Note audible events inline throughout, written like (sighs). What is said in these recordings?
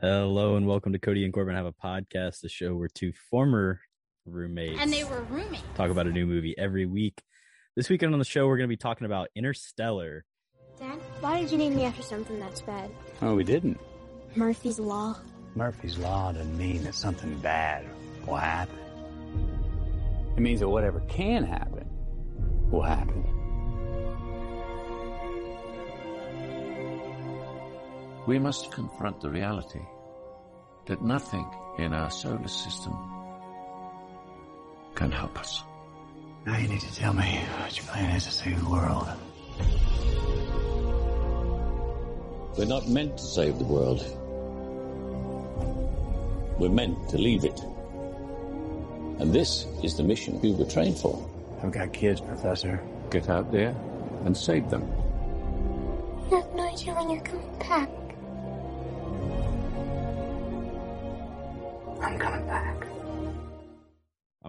Hello and welcome to Cody and Corbin Have a Podcast, the show where two former roommates And they were roommates. talk about a new movie every week. This weekend on the show, we're going to be talking about Interstellar. Dad, why did you name me after something that's bad? Oh, we didn't. Murphy's Law. Murphy's Law doesn't mean that something bad will happen. It means that whatever can happen will happen. We must confront the reality that nothing in our solar system can help us. Now you need to tell me what your plan is to save the world. We're not meant to save the world. We're meant to leave it. And this is the mission we were trained for. I've got kids, Professor. Get out there and save them. You have no idea when you're coming back.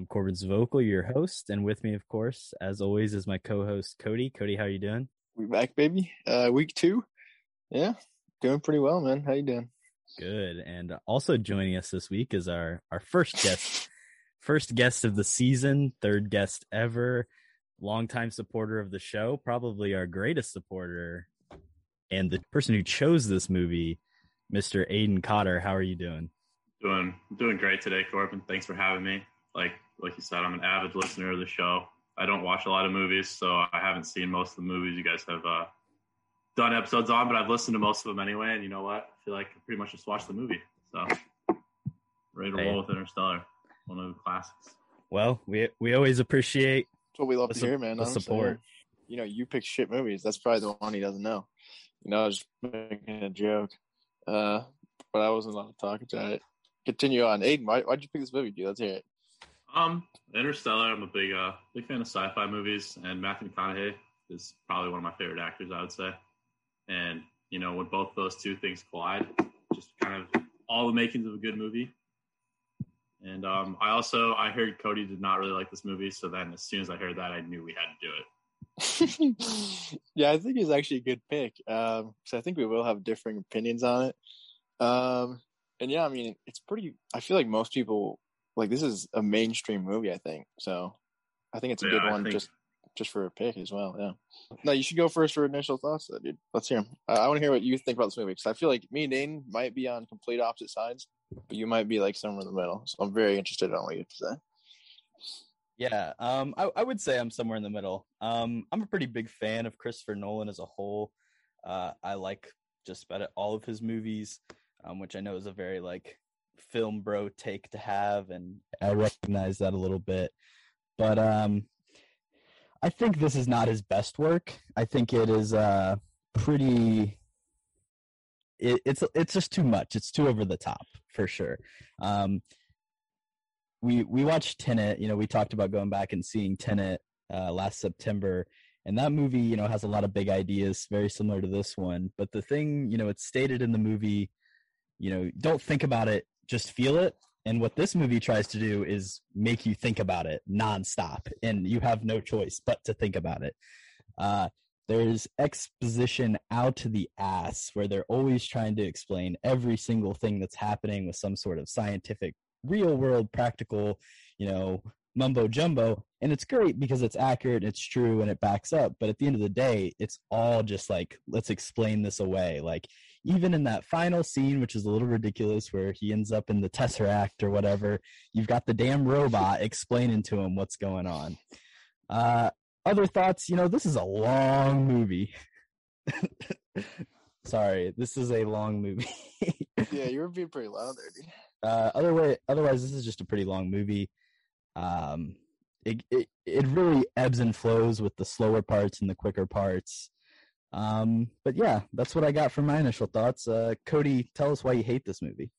I'm Corbin Zvokel, your host, and with me, of course, as always, is my co-host Cody. Cody, how are you doing? We back, baby. Uh, week two. Yeah, doing pretty well, man. How you doing? Good. And also joining us this week is our our first guest, (laughs) first guest of the season, third guest ever, longtime supporter of the show, probably our greatest supporter, and the person who chose this movie, Mr. Aiden Cotter. How are you doing? Doing doing great today, Corbin. Thanks for having me. Like like you said, I'm an avid listener of the show. I don't watch a lot of movies, so I haven't seen most of the movies you guys have uh, done episodes on, but I've listened to most of them anyway. And you know what? I feel like I pretty much just watched the movie. So ready to Hey. roll with Interstellar, one of the classics. Well, we we always appreciate That's what we love The to hear, man. the honestly. support. You know, you pick shit movies. That's probably the one he doesn't know. You know, I was just making a joke. Uh, but I wasn't allowed to talk about it. Continue on. Aiden, why, why'd you pick this movie, dude? Let's hear it. Um, Interstellar. I'm a big uh big fan of sci-fi movies, and Matthew McConaughey is probably one of my favorite actors. I would say, and you know when both those two things collide, just kind of all the makings of a good movie. And um, I also I heard Cody did not really like this movie, so then as soon as I heard that, I knew we had to do it. (laughs) yeah, I think it's actually a good pick. Um, so I think we will have differing opinions on it. Um, and yeah, I mean, it's pretty. I feel like most people like this is a mainstream movie. I think so. I think it's a Yeah, good I one think- just just for a pick as well. Yeah. No, you should go first for initial thoughts, though, dude. Let's hear them. I, I want to hear what you think about this movie because I feel like me and Dane might be on complete opposite sides, but you might be like somewhere in the middle. So I'm very interested on what you have to say. Yeah, um, I, I would say I'm somewhere in the middle. Um, I'm a pretty big fan of Christopher Nolan as a whole. Uh, I like just about all of his movies, um, which I know is a very like film bro take to have, and I recognize that a little bit. But um, I think this is not his best work. I think it is uh pretty. It, it's it's just too much. It's too over the top for sure. Um, we we watched Tenet. You know, we talked about going back and seeing Tenet uh, last September, and that movie, you know, has a lot of big ideas, very similar to this one. But the thing, you know, it's stated in the movie, you know, don't think about it, just feel it. And what this movie tries to do is make you think about it nonstop, and you have no choice but to think about it. Uh, there's exposition out to the ass where they're always trying to explain every single thing that's happening with some sort of scientific real world practical you know mumbo jumbo and it's great because it's accurate it's true and it backs up but at the end of the day it's all just like let's explain this away like even in that final scene which is a little ridiculous where he ends up in the tesseract or whatever you've got the damn robot (laughs) explaining to him what's going on. Uh other thoughts? You know this is a long movie. (laughs) Sorry this is a long movie. (laughs) Yeah, you were being pretty loud there, dude. uh other way otherwise this is just a pretty long movie. Um it, it it really ebbs and flows with the slower parts and the quicker parts um but yeah that's what i got from my initial thoughts uh cody tell us why you hate this movie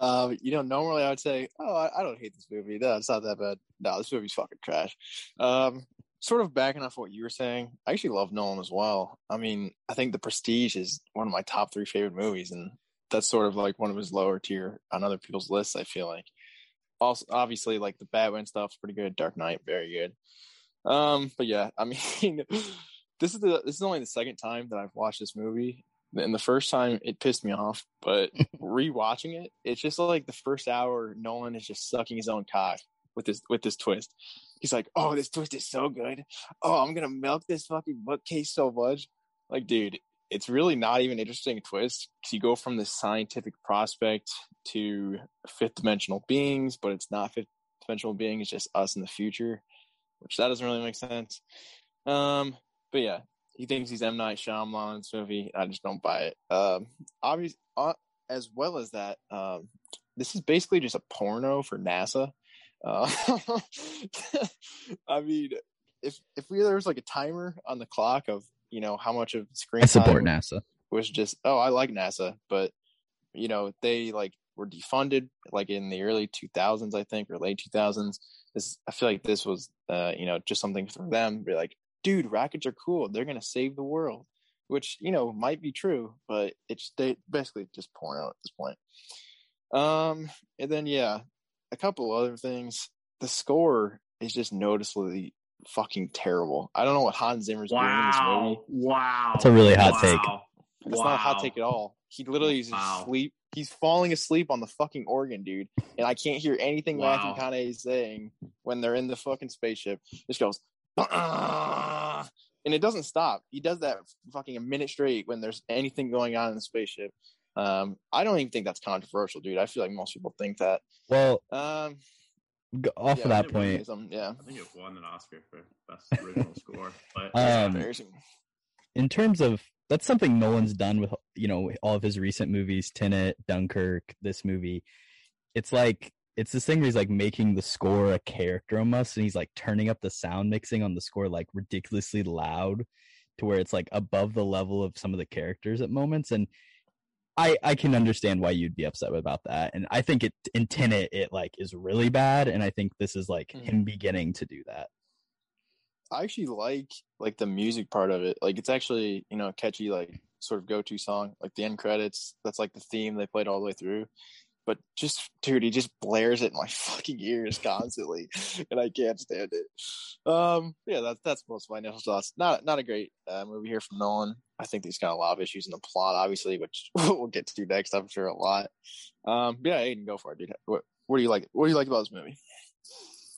um, (laughs) you know, normally I would say, "Oh, I, I don't hate this movie. No, it's not that bad. No, this movie's fucking trash." Um, sort of backing off what you were saying, I actually love Nolan as well. I mean, I think The Prestige is one of my top three favorite movies, and that's sort of like one of his lower tier on other people's lists. I feel like. Also, obviously, like the Batman stuff's pretty good. Dark Knight, very good. Um, but yeah, I mean, (laughs) this is the this is only the second time that I've watched this movie, And the first time it pissed me off, but (laughs) rewatching it, it's just like the first hour, Nolan is just sucking his own cock with this with this twist. He's like, "Oh, this twist is so good. Oh, I'm gonna milk this fucking bookcase so much." Like, dude, it's really not even interesting twist because you go from the scientific prospect to fifth dimensional beings, but it's not fifth dimensional beings; it's just us in the future, which that doesn't really make sense. Um, but yeah, he thinks he's M Night Shyamalan's movie. I just don't buy it. Um, obviously, uh, as well as that, um, this is basically just a porno for NASA. Uh, (laughs) I mean, if if we there was like a timer on the clock of you know how much of screen I support NASA. was just oh I like NASA, but you know they like were defunded like in the early 2000s I think or late 2000s. This I feel like this was uh you know just something for them. Be like, dude, rockets are cool. They're gonna save the world, which you know might be true, but it's they basically just porno at this point. Um, and then yeah, a couple other things. The score is just noticeably fucking terrible. I don't know what Hans Zimmer's doing in this movie. Wow. Wow. That's a really hot take. Wow. It's not a hot take at all. He literally is Wow. asleep. He's falling asleep on the fucking organ, dude. And I can't hear anything Wow. Matthew McConaughey is saying when they're in the fucking spaceship. Just goes, And it doesn't stop. He does that fucking a minute straight when there's anything going on in the spaceship. Um, I don't even think that's controversial, dude. I feel like most people think that. Well, Um, g- off yeah, of that point, um, yeah, I think it won an Oscar for best original (laughs) score. But Um, in terms of that's something Nolan's done with you know all of his recent movies, Tenet, Dunkirk, this movie. It's like it's this thing where he's like making the score a character almost, and he's like turning up the sound mixing on the score like ridiculously loud to where it's like above the level of some of the characters at moments. And I I can understand why you'd be upset about that. And I think it in Tenet it like is really bad, and I think this is like Mhm. him beginning to do that. I actually like like the music part of it. Like it's actually you know a catchy like sort of go to song. Like the end credits, that's like the theme they played all the way through. But just dude, he just blares it in my (laughs) fucking ears constantly, and I can't stand it. Um, yeah, that's that's most of my initial thoughts. Not not a great uh, movie here from Nolan. I think there's of a lot of issues in the plot, obviously, which (laughs) we'll get to next. I'm sure a lot. Um, yeah, Aiden, go for it, dude. What what do you like? What do you like about this movie?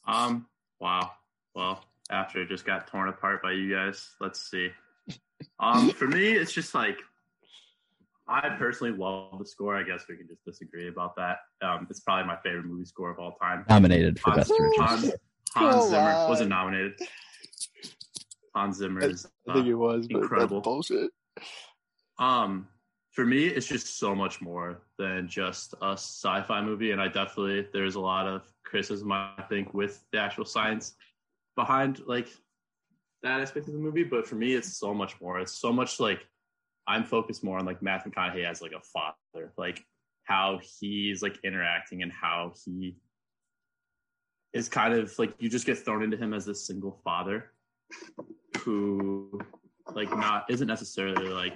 Um. Wow. Well, after it just got torn apart by you guys, let's see. Um. For me, it's just like I personally love the score. I guess we can just disagree about that. Um. It's probably my favorite movie score of all time. Nominated for Hans, best original. Hans. Hans Oh, Zimmer wow. wasn't nominated. Hans Zimmer is. I think uh, it was, but incredible. that's bullshit. Um, for me, it's just so much more than just a sci-fi movie, and I definitely there's a lot of criticism I think with the actual science behind like that aspect of the movie. But for me, it's so much more. It's so much like I'm focused more on like Matthew McConaughey as like a father, like how he's like interacting and how he is kind of like you just get thrown into him as this single father who like not isn't necessarily like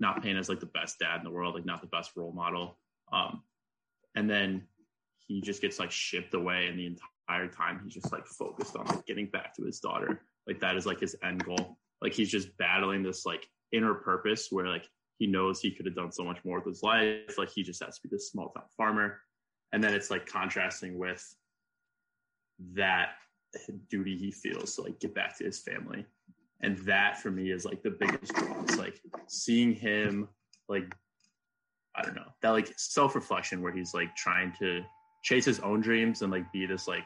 not painted as like the best dad in the world, like not the best role model. Um, and then he just gets like shipped away, and the entire time he's just like focused on like getting back to his daughter. Like that is like his end goal. Like he's just battling this like inner purpose where like he knows he could have done so much more with his life. Like he just has to be this small town farmer, and then it's like contrasting with that duty he feels to like get back to his family and that for me is like the biggest draw. It's like seeing him like I don't know that like self reflection where he's like trying to chase his own dreams and like be this like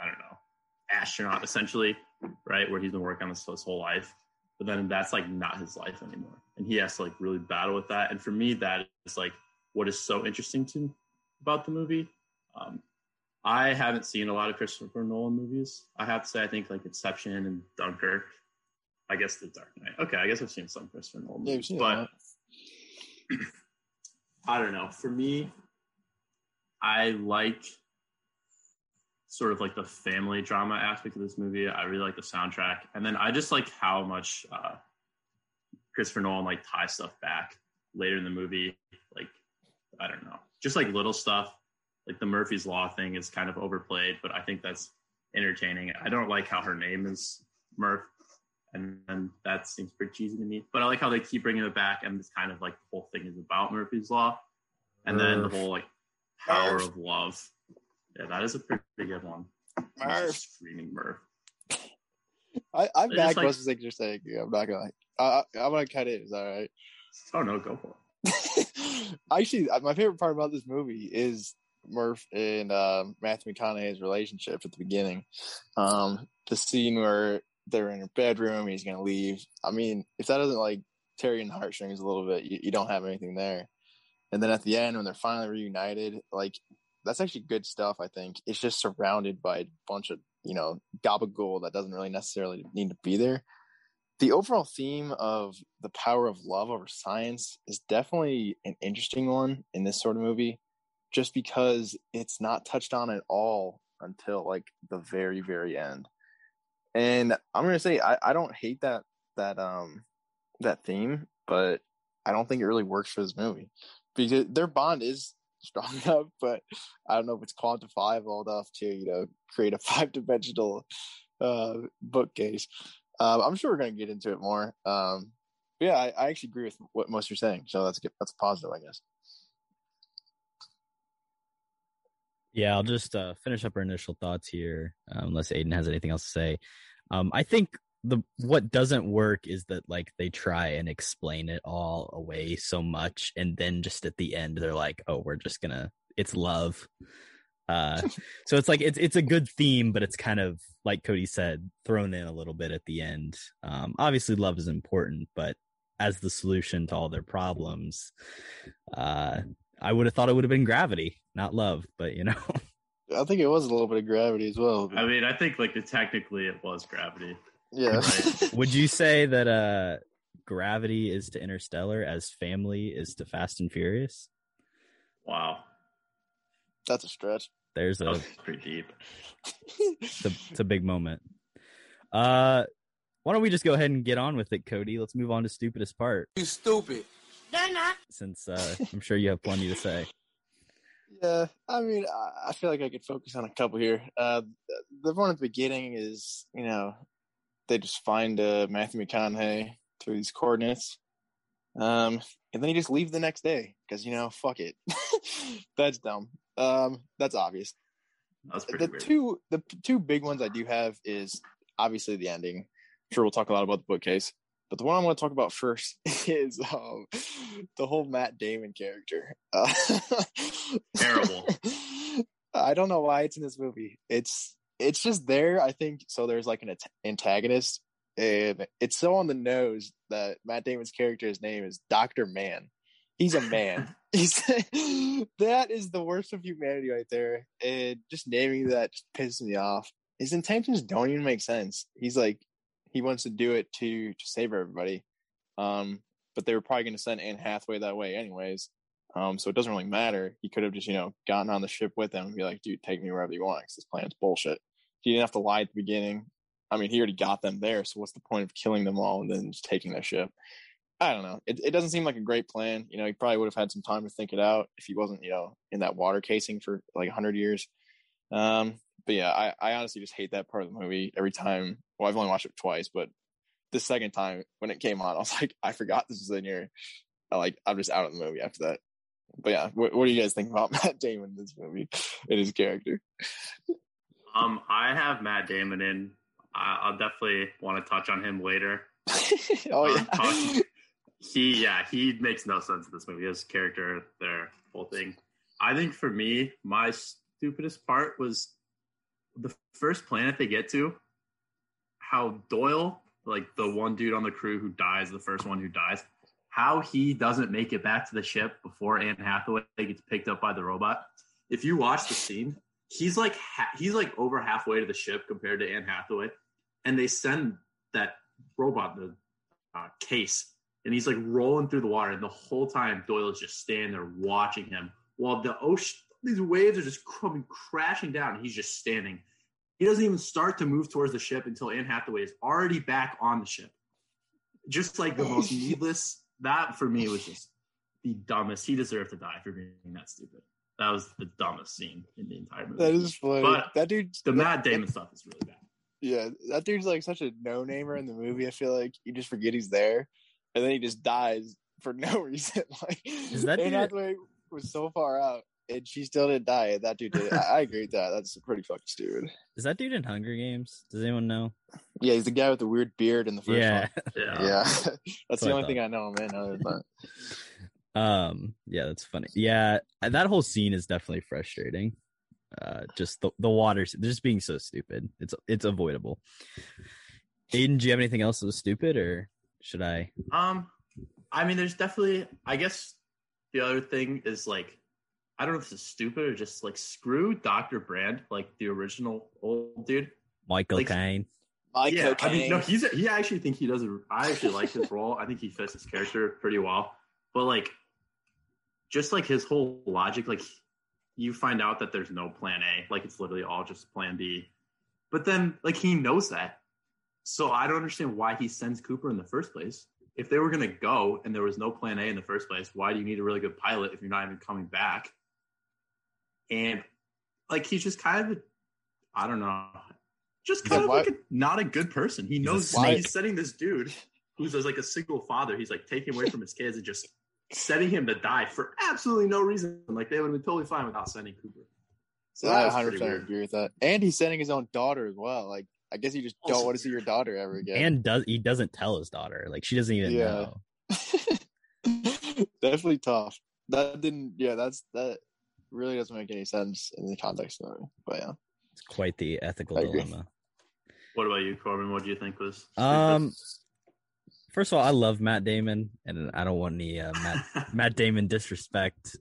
I don't know astronaut essentially, right? Where he's been working on this his whole life, but then that's like not his life anymore, and he has to like really battle with that. And for me, that is like what is so interesting to about the movie. Um, I haven't seen a lot of Christopher Nolan movies. I have to say, I think like Inception and Dunkirk. I guess The Dark Knight. Okay, I guess I've seen some Christopher Nolan movies, seen but. (clears throat) I don't know. For me, I like sort of like the family drama aspect of this movie. I really like the soundtrack, and then I just like how much uh, Christopher Nolan like ties stuff back later in the movie. Like I don't know, just like little stuff. Like the Murphy's Law thing is kind of overplayed, but I think that's entertaining. I don't like how her name is Murph. and then that seems pretty cheesy to me. But I like how they keep bringing it back, and it's kind of like the whole thing is about Murphy's Law, and then the whole like power Murph. of love. Yeah, that is a pretty good one. Murph. screaming Murph. I, I They're back like- most the things you're saying. I'm not gonna. I, I, I'm gonna cut it. Is that all right? Oh no, go for it. (laughs) Actually, uh, my favorite part about this movie is Murph and um, Matthew McConaughey's relationship at the beginning. Um, the scene where they're in her bedroom, he's gonna leave. I mean, if that doesn't like tear you in the heartstrings a little bit, you, you don't have anything there. And then at the end, when they're finally reunited, like that's actually good stuff. I think. It's just surrounded by a bunch of you know gabagool that doesn't really necessarily need to be there. The overall theme of the power of love over science is definitely an interesting one in this sort of movie just because it's not touched on at all until like the very very end. And i'm gonna say i, I don't hate that that um that theme but i don't think it really works for this movie. Because their bond is strong (laughs) enough but i don't know if it's quantifiable enough to you know create a (laughs) five dimensional uh bookcase um, I'm sure we're going to get into it more. Um, yeah, I, I actually agree with what most you're saying. So that's good. That's positive, I guess. Yeah, I'll just uh, finish up our initial thoughts here, um, unless Aiden has anything else to say. Um, I think the what doesn't work is that like they try and explain it all away so much, and then just at the end they're like, "Oh, we're just gonna it's love." Uh, (laughs) so it's like it's it's a good theme, but it's kind of like Cody said, thrown in a little bit at the end. Um, obviously, love is important, but as the solution to all their problems, uh, I would have thought it would have been gravity, not love, but you know. (laughs) I think it was a little bit of gravity as well. I mean, I think like technically it was gravity. Yeah. Right. (laughs) would you say that uh gravity is to interstellar as family is to fast and furious Wow, That's a stretch. there's a pretty deep. it's a, it's a big moment uh why don't we just go ahead and get on with it cody let's move on to stupidest part You stupid. They're not. since uh i'm sure you have plenty to say Yeah, I mean, I- I feel like I could focus on a couple here. Uh, the one at the beginning is, you know, they just find uh, Matthew McConaughey through these coordinates, um, and then he just leaves the next day because you know, fuck it. (laughs) that's dumb. Um, that's obvious. That was pretty the weird. two the two big ones I do have is obviously the ending. I'm sure we'll talk a lot about the bookcase, but the one I want to talk about first (laughs) is um, the whole Matt Damon character. Uh, (laughs) Terrible. I don't know why it's in this movie. It's it's just there. I think so. There's like an ant- antagonist, and it's so on the nose that Matt Damon's character's name is Doctor Mann. He's a man. (laughs) He's (laughs) that is the worst of humanity right there. And just naming that just pisses me off. His intentions don't even make sense. He's like he wants to do it to to save everybody. Um, but they were probably going to send Anne Hathaway that way anyways. Um, so it doesn't really matter. He could have just, you know, gotten on the ship with them and be like, dude, take me wherever you want because this plan's bullshit. He didn't have to lie at the beginning. I mean, he already got them there. So what's the point of killing them all and then taking their ship? I don't know. It, it doesn't seem like a great plan. You know, he probably would have had some time to think it out if he wasn't, you know, in that water casing for like 100 years. Um, but yeah, I, I honestly just hate that part of the movie every time. Well, I've only watched it twice, but the second time when it came on, (laughs) I was like, I forgot this was in here. I like, I'm just out of the movie after that. But yeah, what, what do you guys think about (laughs) Matt Damon in this movie and his character? Um, I have Matt Damon in. I, I'll definitely want to touch on him later. (laughs) oh Um, yeah, he yeah he makes no sense in this movie his character their whole thing i think for me my stupidest part was the first planet they get to how doyle like the one dude on the crew who dies the first one who dies how he doesn't make it back to the ship before anne hathaway gets picked up by the robot if you watch the scene he's like ha- he's like over halfway to the ship compared to anne hathaway and they send that robot the uh, case and he's like rolling through the water and the whole time doyle is just standing there watching him while the ocean these waves are just coming crashing down and he's just standing. He doesn't even start to move towards the ship until anne hathaway is already back on the ship. Just like the most (laughs) needless that for me was just the dumbest. He deserved to die for being that stupid that was the dumbest scene in the entire movie that is funny. But that dude, the that, matt damon stuff is really bad Yeah, that dude's like such a no namer in the movie. I feel like you just forget he's there, and then he just dies for no (laughs) reason. Like Is that Anne dude- Hathaway was so far out, and she still didn't die. And that dude did. I, I agree with that. That's pretty fucking stupid. Is that dude in Hunger Games? Does anyone know? Yeah, he's the guy with the weird beard in the first yeah. one. (laughs) Yeah. Yeah, (laughs) that's what the only thought. thing I know him in. Other than that. Um, yeah, that's funny. Yeah, that whole scene is definitely frustrating. Uh, just the the water, just being so stupid. It's it's avoidable. Aiden, do you have anything else that was stupid, or should I? Um, I mean, there's definitely. I guess the other thing is like, I don't know if it's stupid or just like screw Doctor Brand, like the original old dude. Michael Like- Caine. Mike yeah, I mean, no, Cocaine. he's. He I actually think he does. A, I actually like his role. I think he fits his character pretty well. But like, just like his whole logic, like you find out that there's no plan A. Like it's literally all just plan B. But then, like he knows that. So I don't understand why he sends Cooper in the first place. If they were gonna go and there was no plan A in the first place, why do you need a really good pilot if you're not even coming back? And like he's just kind of, I don't know, just kind Yeah, of why- like a, not a good person. He knows snake. he's setting this dude who's as like a single father. He's like taking away (laughs) from his kids and just setting him to die for absolutely no reason. Like they would have been totally fine without sending Cooper. So I 100 percent agree with that. And he's sending his own daughter as well. Like I guess you just don't want to see your daughter ever again. And does he doesn't tell his daughter? Like she doesn't even Yeah. know. (laughs) Definitely tough. That didn't. Yeah, that's that. Really doesn't make any sense in the context of it. But yeah, It's quite the ethical dilemma. What about you, Corbin? What do you think was? Um, first of all, I love Matt Damon, and I don't want any uh, Matt (laughs) Matt Damon disrespect.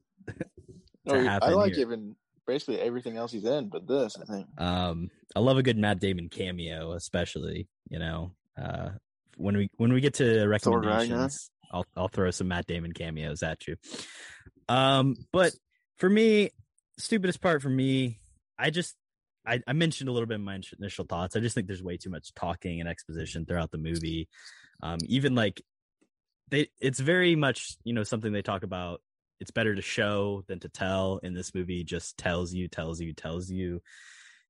no, (laughs) to I like here. even basically everything else he's in, but this I think. Um, I love a good Matt Damon cameo, especially you know, uh, when we when we get to recommendations, I'll I'll throw some Matt Damon cameos at you. Um, but for me, stupidest part for me, I just I, I mentioned a little bit in my initial thoughts. I just think there's way too much talking and exposition throughout the movie. Um, even like they, it's very much you know something they talk about. It's better to show than to tell. and this movie, just tells you, tells you, tells you.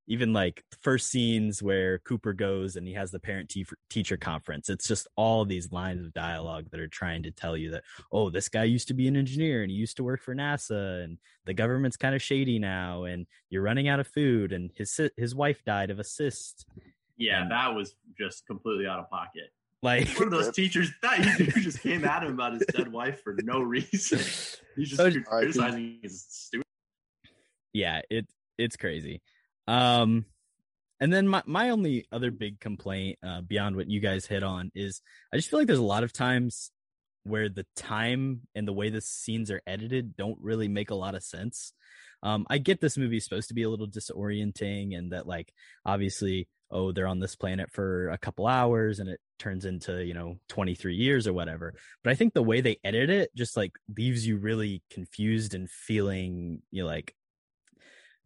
Even like the first scenes where Cooper goes and he has the parent te- teacher conference, it's just all these lines of dialogue that are trying to tell you that oh, this guy used to be an engineer and he used to work for NASA and the government's kind of shady now and you're running out of food and his his wife died of a cyst. yeah, and- that was just completely out of pocket. Like One of those teachers that who just came at him about his dead wife for no reason. He's just So- criticizing his stupid. yeah, it it's crazy. Um and then my, my only other big complaint uh, beyond what you guys hit on is I just feel like there's a lot of times where the time and the way the scenes are edited don't really make a lot of sense. Um, I get this movie is supposed to be a little disorienting and that like obviously oh they're on this planet for a couple hours and it turns into you know 23 years or whatever. But i think the way they edit it just like leaves you really confused and feeling you know like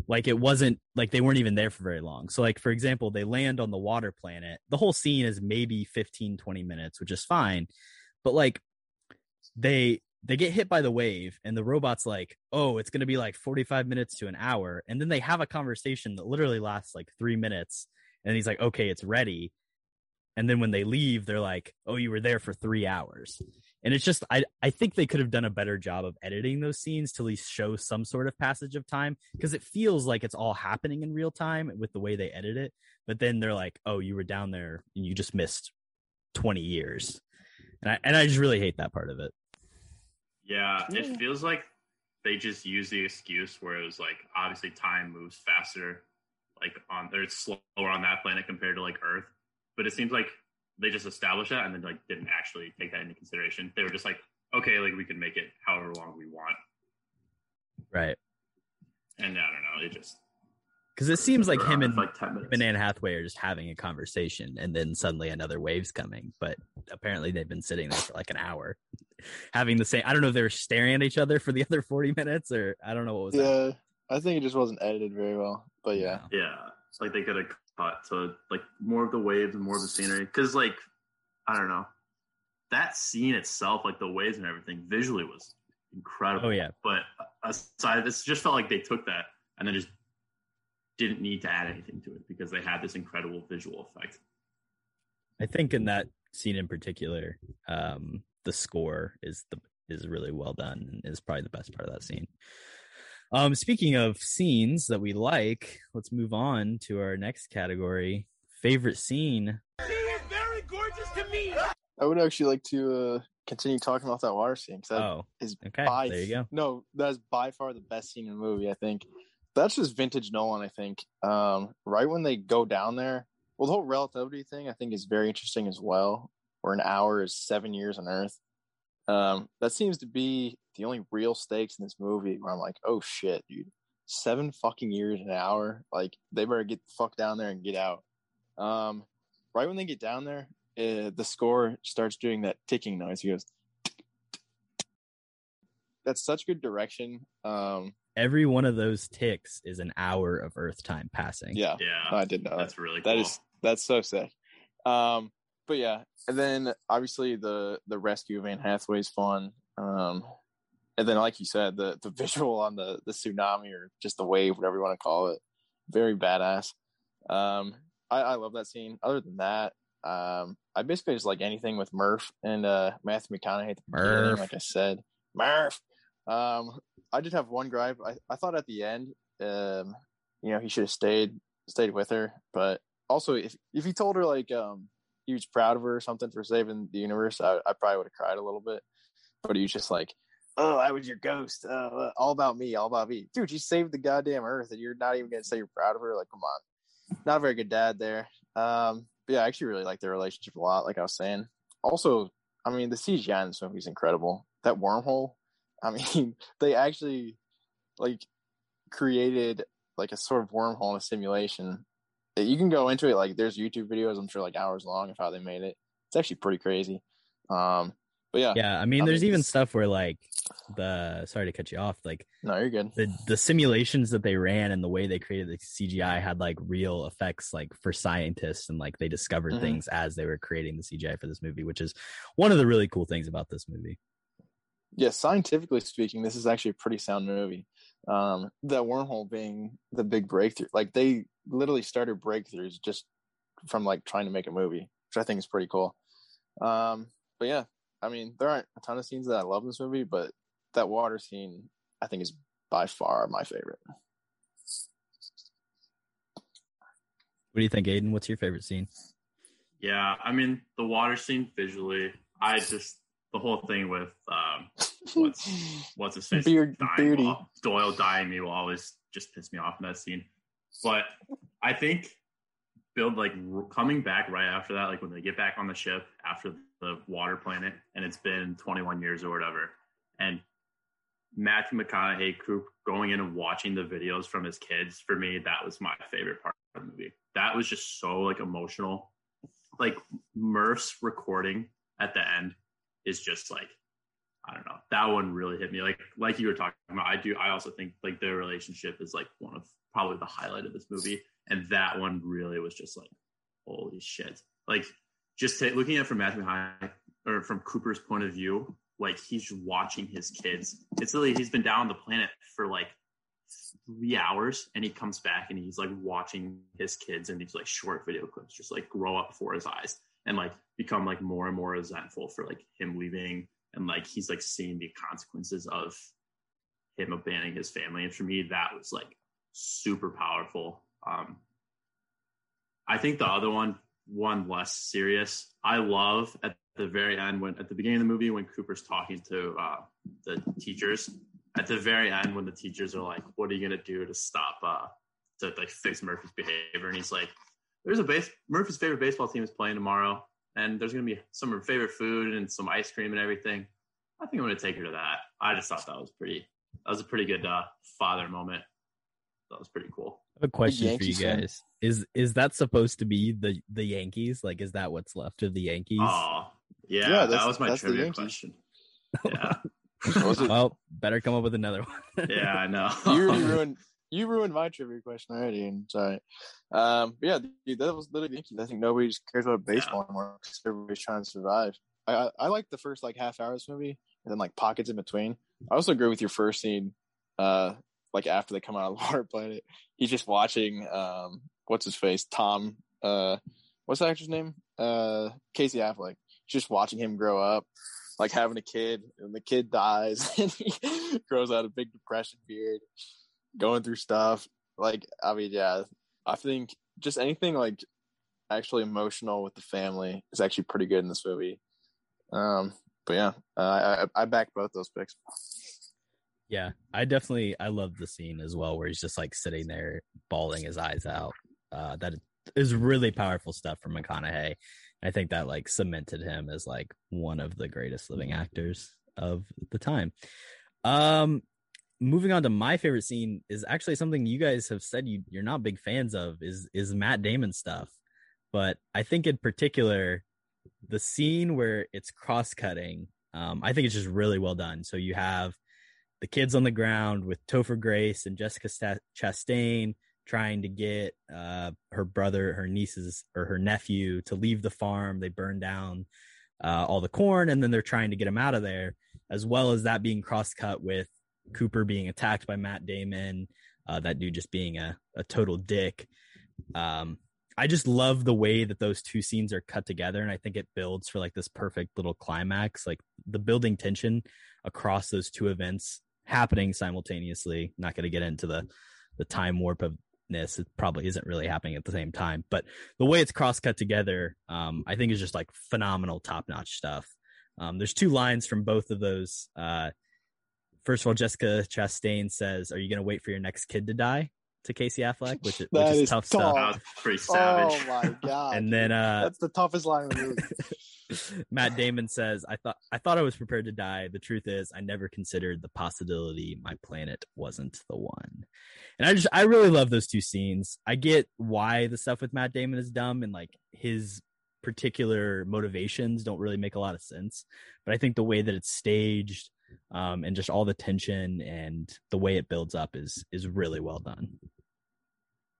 like it wasn't like they weren't even there for very long. So like for example they land on the water planet the whole scene is maybe 15 20 minutes which is fine but like they they get hit by the wave and the robot's like oh it's going to be like 45 minutes to an hour and then they have a conversation that literally lasts like 3 minutes and he's like okay it's ready. And then when they leave they're like oh you were there for 3 hours. And it's just i i think they could have done a better job of editing those scenes to at least show some sort of passage of time because it feels like it's all happening in real time with the way they edit it. But then they're like oh you were down there and you just missed 20 years. And i and i just really hate that part of it. Yeah, Yeah. it feels like they just use the excuse where it was like obviously time moves faster, like on or it's slower on that planet compared to like Earth. But it seems like they just established that and then like didn't actually take that into consideration. They were just like, okay, like we can make it however long we want. right And I don't know, it just because it seems like him and for, like ten him and Anne Hathaway are just having a conversation, and then suddenly another wave's coming. But apparently, they've been sitting there for like an hour, (laughs) having the same. I don't know if they were staring at each other for the other forty minutes, or I don't know what was. happening. Yeah, I think it just wasn't edited very well. But yeah, Yeah, it's like they could have cut to like more of the waves and more of the scenery. Because like I don't know, that scene itself, like the waves and everything, visually was incredible. Oh, yeah. But aside, this just felt like they took that and then just didn't need to add anything to it because they had this incredible visual effect. I think in that scene in particular, um, the score is the is really well done and is probably the best part of that scene. Um, speaking of scenes that we like, let's move on to our next category: favorite scene. It is very gorgeous to me. I would actually like to uh, continue talking about that water scene because that Oh, is okay, by there you go. no, that's by far the best scene in the movie. I think that's just vintage Nolan. I think um, right when they go down there, well, the whole relativity thing I think is very interesting as well. Where an hour is seven years on Earth. Um, that seems to be the only real stakes in this movie. Where I'm like, oh shit, dude, seven fucking years an hour. Like they better get the fuck down there and get out. Um, right when they get down there, uh, the score starts doing that ticking noise. He goes. That's such good direction. Um, Every one of those ticks is an hour of Earth time passing. yeah, Yeah, I did know that. that's really cool. That is that's so sick. Um, but yeah, and then obviously the the rescue of Anne Hathaway is fun. Um, and then like you said, the the (laughs) visual on the the tsunami or just the wave, whatever you want to call it, very badass. Um, I, I love that scene. Other than that, um, I basically just like anything with Murph and uh, Matthew McConaughey. Murph. like I said, Murph. Um, I did have one gripe. I, I thought at the end, um, you know, he should have stayed stayed with her. But also, if if he told her like um was proud of her or something for saving the universe, I, I probably would have cried a little bit. But he was just like, "Oh, I was your ghost. Uh, all about me, all about me, dude. You saved the goddamn earth, and you're not even gonna say you're proud of her. Like, come on, not a very good dad there." Um, but yeah, I actually really like their relationship a lot. Like I was saying, also, I mean, the CGI in this movie is incredible. That wormhole, I (laughs) mean, they actually like created like a sort of wormhole in a simulation. You can go into it like there's YouTube videos, I'm sure like hours long of how they made it. It's actually pretty crazy. Um, but yeah, Yeah, I mean, I there's mean, even stuff where like the sorry to cut you off, like no, you're good. the the simulations that they ran and the way they created the CGI had like real effects like for scientists and like they discovered Mhm. things as they were creating the CGI for this movie, which is one of the really cool things about this movie. Yeah, scientifically speaking, this is actually a pretty sound movie. Um, that wormhole being the big breakthrough, like they literally started breakthroughs just from like trying to make a movie, which I think is pretty cool. Um, but yeah, I mean, there aren't a ton of scenes that I love in this movie, but that water scene I think is by far my favorite. What do you think, Aiden? What's your favorite scene? Yeah, I mean the water scene visually, I just the whole thing with um, what's what's his face (laughs) Beard- dying Beardy. while- Doyle dying me will always just piss me off in that scene. But I think build like coming back right after that, like when they get back on the ship after the water planet, and it's been 21 years or whatever, and Matthew McConaughey Coop going in and watching the videos from his kids. For me, that was my favorite part of the movie. That was just so like emotional. Like Murph's recording at the end is just like I don't know. That one really hit me. Like like you were talking about. I do. I also think like their relationship is like one of probably the highlight of this movie, and that one really was just like holy shit. Like just ta- looking at it from Matthew High or from Cooper's point of view, like he's watching his kids. It's really he's been down on the planet for like three hours and he comes back and he's like watching his kids in these like short video clips just like grow up before his eyes and like become like more and more resentful for like him leaving and like he's like seeing the consequences of him abandoning his family. And for me that was like super powerful. Um i think the other one one less serious i love at the very end when at the beginning of the movie when cooper's talking to uh the teachers. At the very end when the teachers are like what are you to do to stop uh to like fix murphy's behavior? And he's like there's a base murphy's favorite baseball team is playing tomorrow and there's going to be some of her favorite food and some ice cream and everything i think i'm going to take her to that i just thought that was pretty that was a pretty good uh father moment that was pretty cool I have a question for you Yankees fan. guys. Is is that supposed to be the the Yankees? Like, is that what's left of the Yankees? oh yeah, Yeah, that was my that's trivia question (laughs) yeah well, better come up with another one. yeah i know you already (laughs) ruined you ruined my trivia question already, and sorry. Um, but yeah, dude, that was literally the Yankees. I think nobody just cares about baseball anymore because everybody's trying to survive. I, I I like the first like half hour of this movie, and then like pockets in between. I also agree with your first scene, uh, like after they come out of the (laughs) water planet, he's just watching um what's his face Tom uh what's the actor's name uh Casey Affleck. Just watching him grow up, like having a kid, and the kid dies, (laughs) and he grows out a big depression beard, going through stuff. Like I mean, yeah, I think just anything like actually emotional with the family is actually pretty good in this movie. Um, but yeah, uh, I I back both those picks. Yeah, I definitely I love the scene as well where he's just like sitting there bawling his eyes out. Uh, that is really powerful stuff from McConaughey. I think that like cemented him as like one of the greatest living actors of the time. Um, moving on to my favorite scene is actually something you guys have said you you're not big fans of is is Matt Damon stuff, but I think in particular the scene where it's cross cutting. Um, I think it's just really well done. So you have the kids on the ground with Topher Grace and Jessica Chastain trying to get uh, her brother, her nieces, or her nephew to leave the farm. They burn down uh, all the corn, and then they're trying to get him out of there, as well as that being cross cut with Cooper being attacked by Matt Damon, uh, that dude just being a, a total dick. Um, I just love the way that those two scenes are cut together, and I think it builds for like this perfect little climax, like the building tension across those two events happening simultaneously. Not going to get into the the time warp of this. It probably isn't really happening at the same time, but the way it's cross cut together, um, I think is just like phenomenal, top notch stuff. Um, there's two lines from both of those. Uh, first of all, Jessica Chastain says, "Are you going to wait for your next kid to die?" To Casey Affleck, which, which is, is tough, tough. stuff. pretty savage. Oh my god! (laughs) And then uh, that's the toughest line in the movie. (laughs) Matt Damon says, "I thought I thought I was prepared to die. The truth is, I never considered the possibility my planet wasn't the one." And I just I really love those two scenes. I get why the stuff with Matt Damon is dumb and like his particular motivations don't really make a lot of sense. But I think the way that it's staged um, and just all the tension and the way it builds up is is really well done.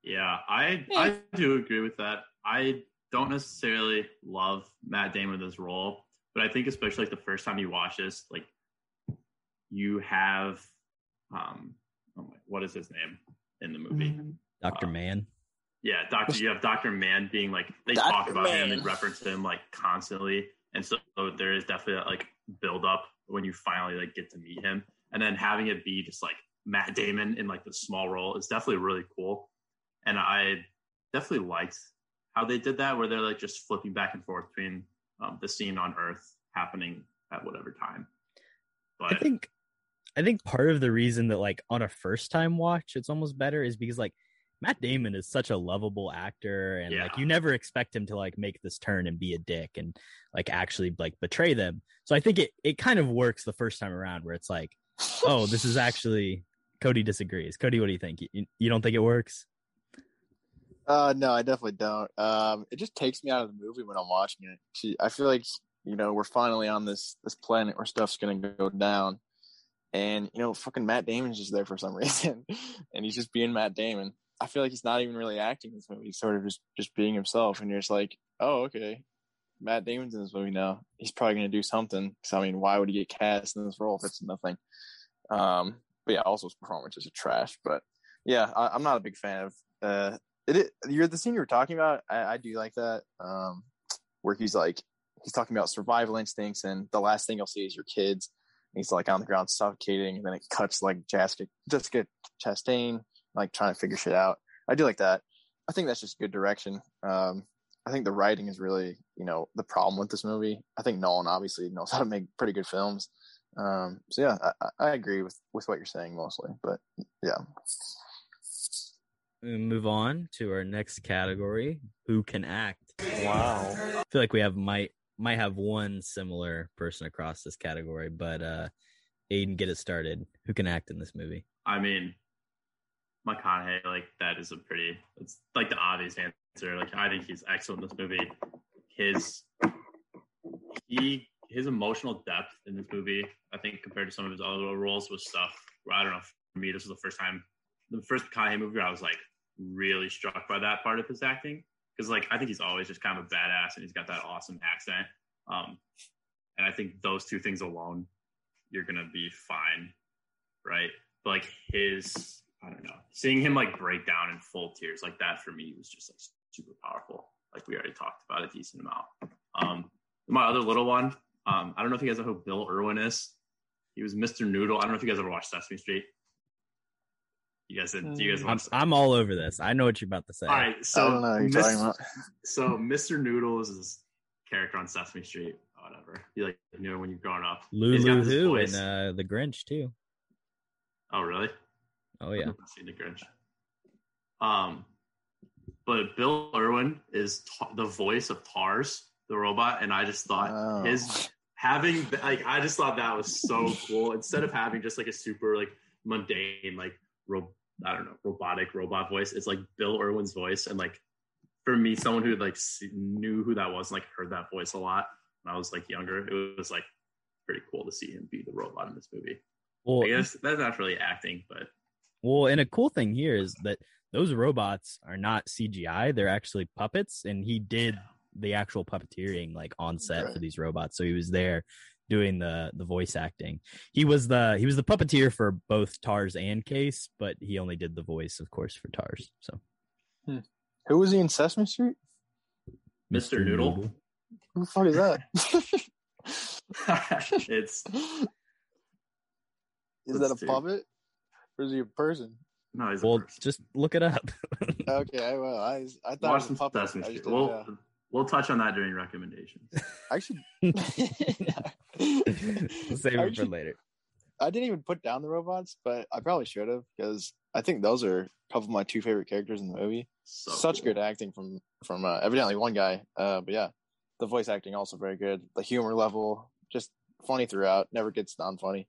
Yeah, I I do agree with that. I don't necessarily love Matt Damon in this role, but I think especially like the first time you watch this, like you have um oh my, what is his name in the movie? Doctor Uh, Mann. Yeah, Doctor. You have Doctor Mann being like they Dr. talk about him and reference him like constantly, and so there is definitely like build up when you finally like get to meet him, and then having it be just like Matt Damon in like the small role is definitely really cool, and I definitely liked how they did that, where they're like just flipping back and forth between um, the scene on Earth happening at whatever time. But I think I think part of the reason that like on a first time watch it's almost better is because like Matt Damon is such a lovable actor and like you never expect him to like make this turn and be a dick and like actually like betray them. So I think it it kind of works the first time around where it's like, oh, this is actually Cody disagrees. Cody, what do you think? You, you don't think it works? Uh, no, I definitely don't. Um, it just takes me out of the movie when I'm watching it. See, I feel like you know we're finally on this this planet where stuff's gonna go down, and you know fucking Matt Damon's just there for some (laughs) reason, and he's just being Matt Damon. I feel like he's not even really acting in this movie; he's sort of just just being himself, and you're just like, oh, okay, Matt Damon's in this movie now. He's probably gonna do something. Because I mean, why would he get cast in this role if it's nothing? Um, but yeah, also his performance is trash. But yeah, I, I'm not a big fan of uh it, it you're the scene you were talking about I, I do like that um where he's like he's talking about survival instincts and the last thing you'll see is your kids and he's like on the ground suffocating and then it cuts like Jessica Jessica Chastain like trying to figure shit out. I do like that. I think that's just good direction. Um I think the writing is really you know the problem with this movie. I think Nolan obviously knows how to make pretty good films. Um so yeah I, I I agree with with what you're saying mostly but yeah. We move on to our next category, who can act. wow. I feel like we have might might have one similar person across this category, but uh Aiden, get it started. Who can act in this movie? I mean, McConaughey, like that is a pretty. It's like the obvious answer. Like I think he's excellent in this movie. His he his emotional depth in this movie, I think, compared to some of his other roles, was stuff. Where I don't know. For me, this was the first time, the first McConaughey movie, where I was like really struck by that part of his acting because, like, I think he's always just kind of a badass, and he's got that awesome accent. Um, and I think those two things alone, you're gonna be fine, right? like his I don't know, seeing him like break down in full tears like that for me was just like super powerful. Like we already talked about a decent amount. Um, my other little one, um, I don't know if you guys know who Bill Irwin is. He was Mr. Noodle. I don't know if you guys ever watched Sesame Street. You guys did. Do you guys I'm. I'm all over this. I know what you're about to say. All right, so I don't know you're Mis- about. so Mr. Noodles is this character on Sesame Street. Whatever. You like knew him when you were growing up. He's Lou Lou Who voice. and uh, the Grinch too. Oh, really? Oh yeah. I've seen the Grinch. Um, but Bill Irwin is ta- the voice of Tars, the robot, and I just thought Oh. his having like I just thought that was so cool. Instead of having just like a super like mundane like ro- I don't know robotic robot voice, it's like Bill Irwin's voice, and like for me, someone who like knew who that was, and, like heard that voice a lot when I was like younger, it was like pretty cool to see him be the robot in this movie. Well, I guess that's not really acting, but Well, and a cool thing here is that those robots are not CGI; they're actually puppets, and he did the actual puppeteering like on set for these robots. So he was there doing the the voice acting. He was the he was the puppeteer for both Tars and Case, but he only did the voice, of course, for Tars. So hmm. Who was he in Sesame Street? Mr. Noodle. Who the fuck is that? (laughs) (laughs) (laughs) it's is that a see. puppet? Or is he a person? no, he's a Well, person. just look it up. (laughs) Okay, well, I I thought Watch it some was a puppet. Sesame Street. We'll didn't we'll touch on that during recommendations. (laughs) Actually, we'll save it for later. I didn't even put down the robots, but I probably should have because I think those are a couple of my two favorite characters in the movie. So Such cool. good acting from from uh, evidently one guy. Uh, but yeah, the voice acting also very good. The humor level just funny throughout. Never gets non funny.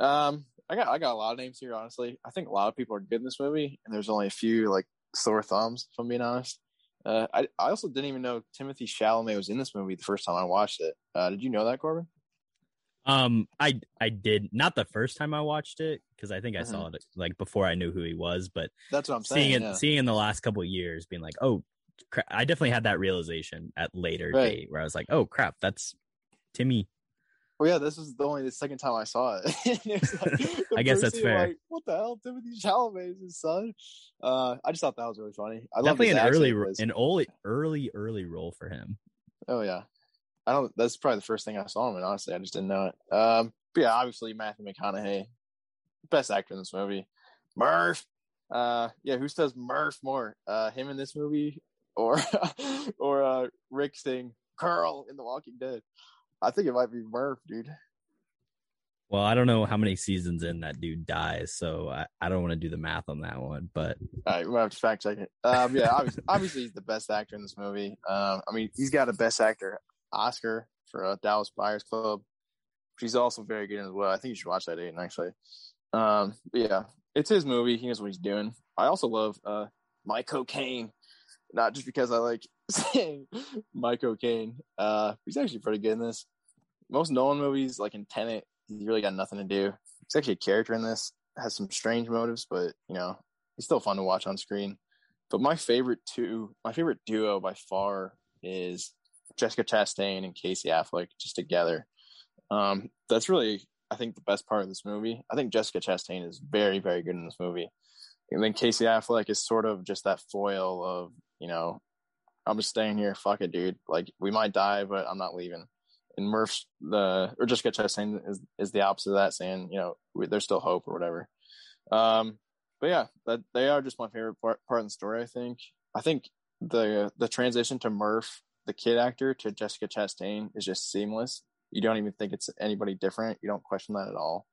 Um, I got I got a lot of names here. Honestly, I think a lot of people are good in this movie, and there's only a few like sore thumbs. If I'm being honest. Uh, I I also didn't even know Timothy Chalamet was in this movie the first time I watched it. Uh, did you know that, Corbin? Um, I I did not the first time I watched it because I think I Mhm. saw it like before I knew who he was, but That's what I'm seeing saying. it yeah. seeing in the last couple of years being like oh cra- i definitely had that realization at later Right. date where i was like oh crap that's timmy Well, yeah, this was the only the second time I saw it. (laughs) It like, (laughs) I guess that's fair. Like, what the hell, Timothy Chalamet is his son? Uh, I just thought that was really funny. I definitely an early an early early early role for him Oh yeah, I don't. That's probably the first thing I saw him in. Honestly, I just didn't know it. Um, but yeah, obviously Matthew McConaughey, best actor in this movie. Murph. Uh, yeah, who says Murph more? Uh, him in this movie or (laughs) or uh Rick saying Carl in The Walking Dead? I think it might be Murph, dude. well i don't know how many seasons in that dude dies so i, I don't want to do the math on that one but All right, we'll have to fact check it. Um, yeah, obviously, (laughs) obviously he's the best actor in this movie. Um, I mean, he's got a best actor Oscar for uh, Dallas Buyers Club. He's also very good as well. I think you should watch that, Aiden. Actually, um, yeah, it's his movie. He knows what he's doing. I also love uh, my cocaine, not just because I like (laughs) saying my cocaine. Uh, he's actually pretty good in this. Most Nolan movies, like in Tenet, he's really got nothing to do. He's actually a character in this. Has some strange motives, but you know, he's still fun to watch on screen. But my favorite two, my favorite duo by far is Jessica Chastain and Casey Affleck just together. Um, that's really, I think, the best part of this movie. I think Jessica Chastain is very, very good in this movie. And then Casey Affleck is sort of just that foil of, you know, I'm just staying here. Fuck it, dude. Like we might die, but I'm not leaving. And Murph's the or Jessica Chastain is is the opposite of that, saying, you know, we, there's still hope or whatever. Um, but yeah, that they are just my favorite part, part of the story. I think. I think the the transition to Murph, the kid actor, to Jessica Chastain is just seamless. You don't even think it's anybody different. You don't question that at all.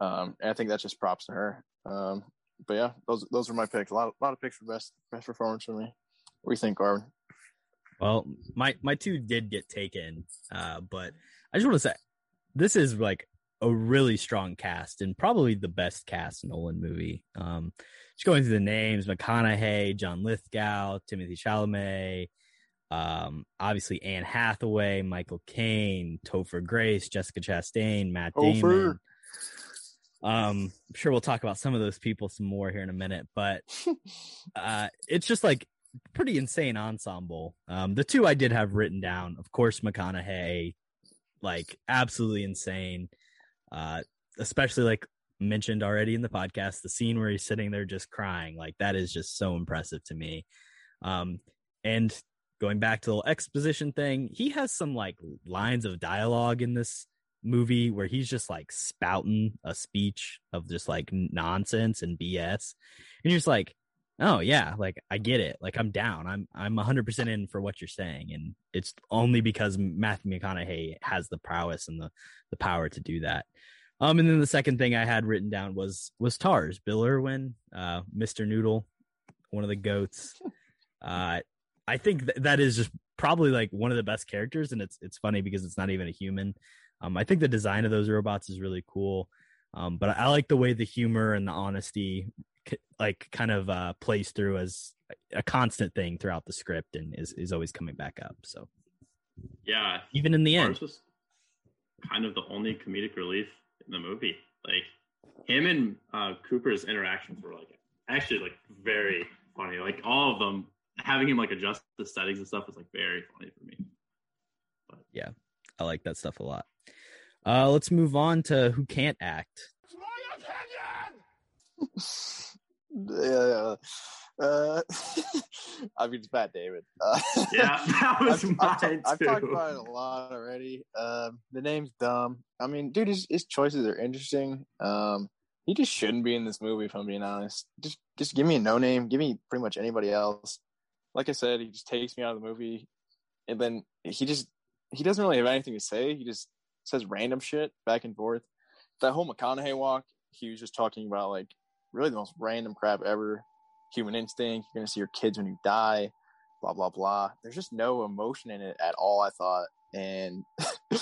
Um, and I think that's just props to her. Um, but yeah, those those are my picks. A lot, a lot of picks for best best performance for me. What do you think, Corbin? Well, my my two did get taken, uh, but I just want to say this is like a really strong cast and probably the best cast Nolan movie. Um, just going through the names: McConaughey, John Lithgow, Timothy Chalamet, um, obviously Anne Hathaway, Michael Caine, Topher Grace, Jessica Chastain, Matt Topher. Damon. Um, I'm sure we'll talk about some of those people some more here in a minute, but (laughs) uh, it's just like pretty insane ensemble. Um, the two I did have written down, of course, McConaughey, like absolutely insane. Uh, especially like mentioned already in the podcast, the scene where he's sitting there just crying, like that is just so impressive to me. Um, and going back to the exposition thing, he has some like lines of dialogue in this movie where he's just like spouting a speech of just like nonsense and BS. And you're just like, oh yeah, like I get it. Like I'm down. I'm I'm 100% in for what you're saying and it's only because Matthew McConaughey has the prowess and the the power to do that. Um and then the second thing I had written down was was Tars, Bill Irwin, uh Mr. Noodle, one of the goats. (laughs) Uh I think th- that is just probably like one of the best characters and it's it's funny because it's not even a human. Um I think the design of those robots is really cool. Um but I like the way the humor and the honesty like kind of uh plays through as a constant thing throughout the script and is is always coming back up so. Yeah, even in the end. Tars was kind of the only comedic relief in the movie. Like him and uh, Cooper's interactions were like actually like very funny. Like all of them, having him like adjust the settings and stuff was like very funny for me. yeah. I like that stuff a lot. Uh let's move on to who can't act (laughs) yeah. Uh, (laughs) I mean, it's Matt Damon. Uh, (laughs) Yeah, (laughs) that was I've, I've, mine I've talked about it a lot already. Um, the name's dumb. I mean, dude, his, his choices are interesting. Um, he just shouldn't be in this movie, if I'm being honest. Just, just give me a no name. Give me pretty much anybody else. Like I said, he just takes me out of the movie, and then he just he doesn't really have anything to say. He just says random shit back and forth. That whole McConaughey walk, he was just talking about like really the most random crap ever. Human instinct. You're gonna see your kids when you die. Blah blah blah. There's just no emotion in it at all. I thought, and (laughs)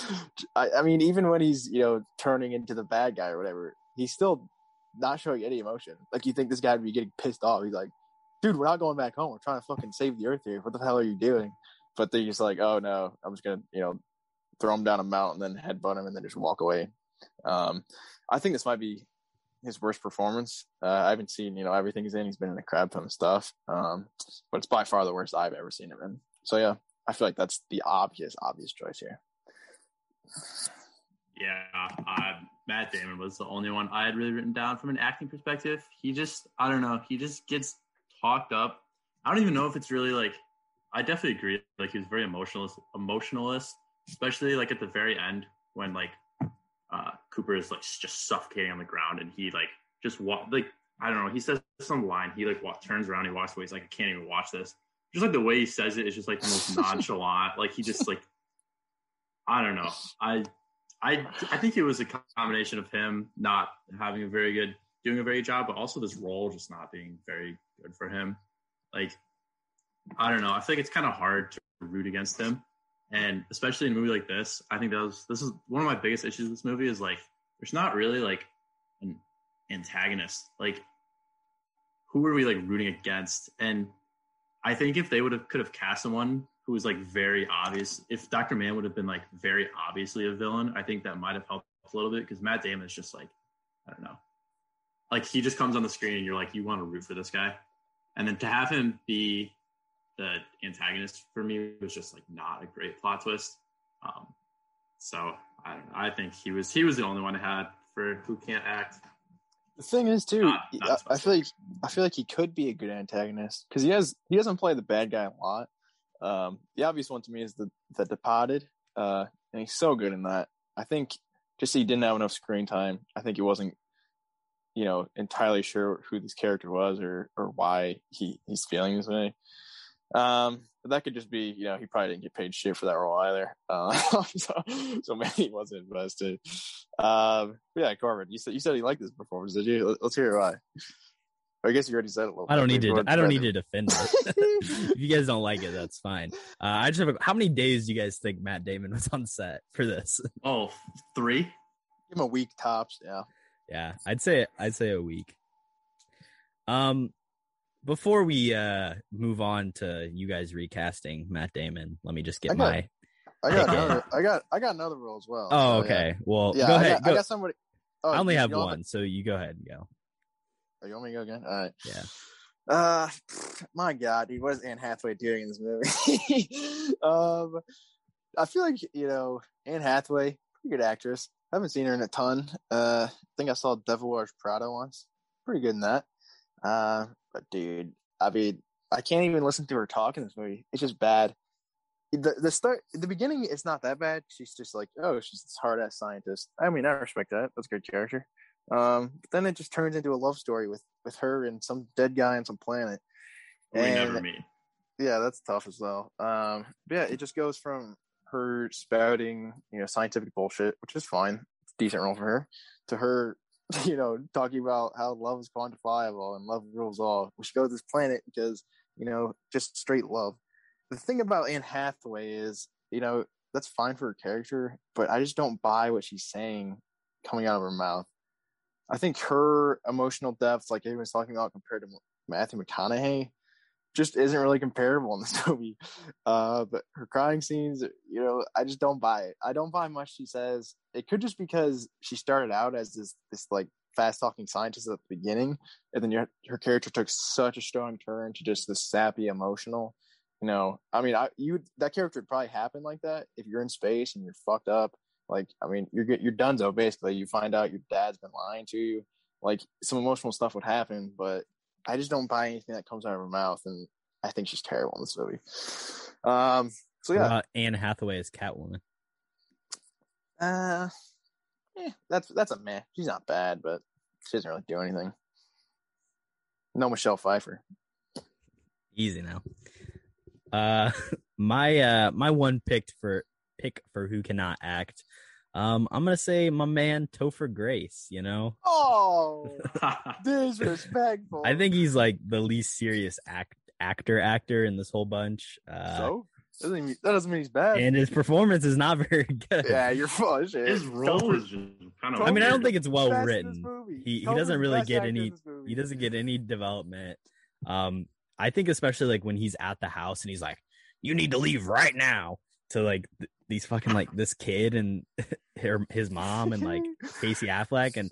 I, I mean, even when he's you know turning into the bad guy or whatever, he's still not showing any emotion. Like you think this guy would be getting pissed off. He's like, dude, we're not going back home. We're trying to fucking save the earth here. What the hell are you doing? But they're just like, oh no, I'm just gonna, you know, throw him down a mountain, then headbutt him, and then just walk away. Um, I think this might be his worst performance. Uh, I haven't seen, you know, everything he's in. He's been in a crap ton of stuff, um, but it's by far the worst I've ever seen him in. So yeah, I feel like that's the obvious, obvious choice here. Yeah, uh, Matt Damon was the only one I had really written down from an acting perspective. He just, I don't know, he just gets talked up. I don't even know if it's really like. I definitely agree. Like he was very emotionalist, emotionalist, especially like at the very end when like uh, Cooper is like just suffocating on the ground and he like just walk like I don't know. He says some line. He like walk, turns around. He walks away. He's like, I can't even watch this. Just like the way he says it is just like the most (laughs) nonchalant. Like he just like I don't know. I I I think it was a combination of him not having a very good doing a very good job, but also this role just not being very good for him. Like I don't know. I feel like it's kind of hard to root against him, and especially in a movie like this. I think that was this is one of my biggest issues with this movie is like there's not really like an antagonist. Like who are we like rooting against? And I think if they would have could have cast someone who was like very obvious, if Dr. Mann would have been like very obviously a villain, I think that might have helped a little bit because Matt Damon is just like, I don't know. Like he just comes on the screen and you're like, you want to root for this guy. And then to have him be the antagonist for me was just like not a great plot twist. Um, so I don't know. I think he was he was the only one I had for who can't act. The thing is, too, Not- not I, I feel like I feel like he could be a good antagonist because he has he doesn't play the bad guy a lot. Um, the obvious one to me is the the Departed, uh, and he's so good in that. I think just he didn't have enough screen time. I think he wasn't, you know, entirely sure who this character was or or why he he's feeling this way. Um, but that could just be, you know, he probably didn't get paid shit for that role either. Uh, (laughs) so, so maybe he wasn't invested. Um, but yeah, Corbin, you said you said he liked this performance, did you? Let- Let's hear why. I guess you already said it a little. I don't need to. I don't and need to defend it. (laughs) if you guys don't like it, that's fine. Uh, I just have. A, how many days do you guys think Matt Damon was on set for this? (laughs) Oh, three? Give him a week tops. Yeah. Yeah, I'd say I'd say a week. Um, before we uh move on to you guys recasting Matt Damon, let me just get I got- my. I got another. I got. I got another role as well. Oh, so, yeah. okay. Well, Yeah, go I ahead. Got, go- I got somebody. Oh, I only have one, so you go ahead and go. Oh, you want me to go again? All right. Yeah. Uh, my God, dude, what is Anne Hathaway doing in this movie? (laughs) um, I feel like you know Anne Hathaway, pretty good actress. I haven't seen her in a ton. Uh, I think I saw Devil Wears Prada once. Pretty good in that. Uh, but dude, I mean, I can't even listen to her talk in this movie. It's just bad. The the start, the beginning, it's not that bad. She's just like, oh, she's this hard ass scientist. I mean, I respect that. That's a good character. Um, but then it just turns into a love story with with her and some dead guy on some planet. We And- never meet. yeah, that's tough as well. Um, but yeah, it just goes from her spouting, you know, scientific bullshit, which is fine, it's a decent role for her, to her, (laughs) you know, talking about how love is quantifiable and love rules all. We should go to this planet because, you know, just straight love. The thing about Anne Hathaway is, you know, that's fine for her character, but I just don't buy what she's saying coming out of her mouth. I think her emotional depth, like everyone's talking about, compared to Matthew McConaughey, just isn't really comparable in this (laughs) movie. Uh, but her crying scenes, you know, I just don't buy it. I don't buy much she says. It could just because she started out as this this like fast talking scientist at the beginning, and then her character took such a strong turn to just this sappy emotional. You know, I mean, I you that character would probably happen like that if you're in space and you're fucked up. Like, I mean, you're you're done though. Basically, you find out your dad's been lying to you. Like, some emotional stuff would happen, but I just don't buy anything that comes out of her mouth, and I think she's terrible in this movie. Um, so yeah, about Anne Hathaway is Catwoman. uh, eh, that's that's a meh. She's not bad, but she doesn't really do anything. No Michelle Pfeiffer. Easy now. Uh, (laughs) my uh, my one picked for pick for who cannot act. Um, I'm gonna say my man Topher Grace. You know, Oh, (laughs) disrespectful. I think he's like the least serious act actor actor in this whole bunch. Uh, so. Doesn't mean, that doesn't mean he's bad. and his performance is not (laughs) very good. yeah, you're full of shit. His role Topher- is just kind of. I mean, I don't think it's well best in this written. He he doesn't really get any he doesn't get any development. Um, I think especially like when he's at the house and he's like, "You need to leave right now." To like th- these fucking like this kid and (laughs) her his mom and like (laughs) Casey Affleck and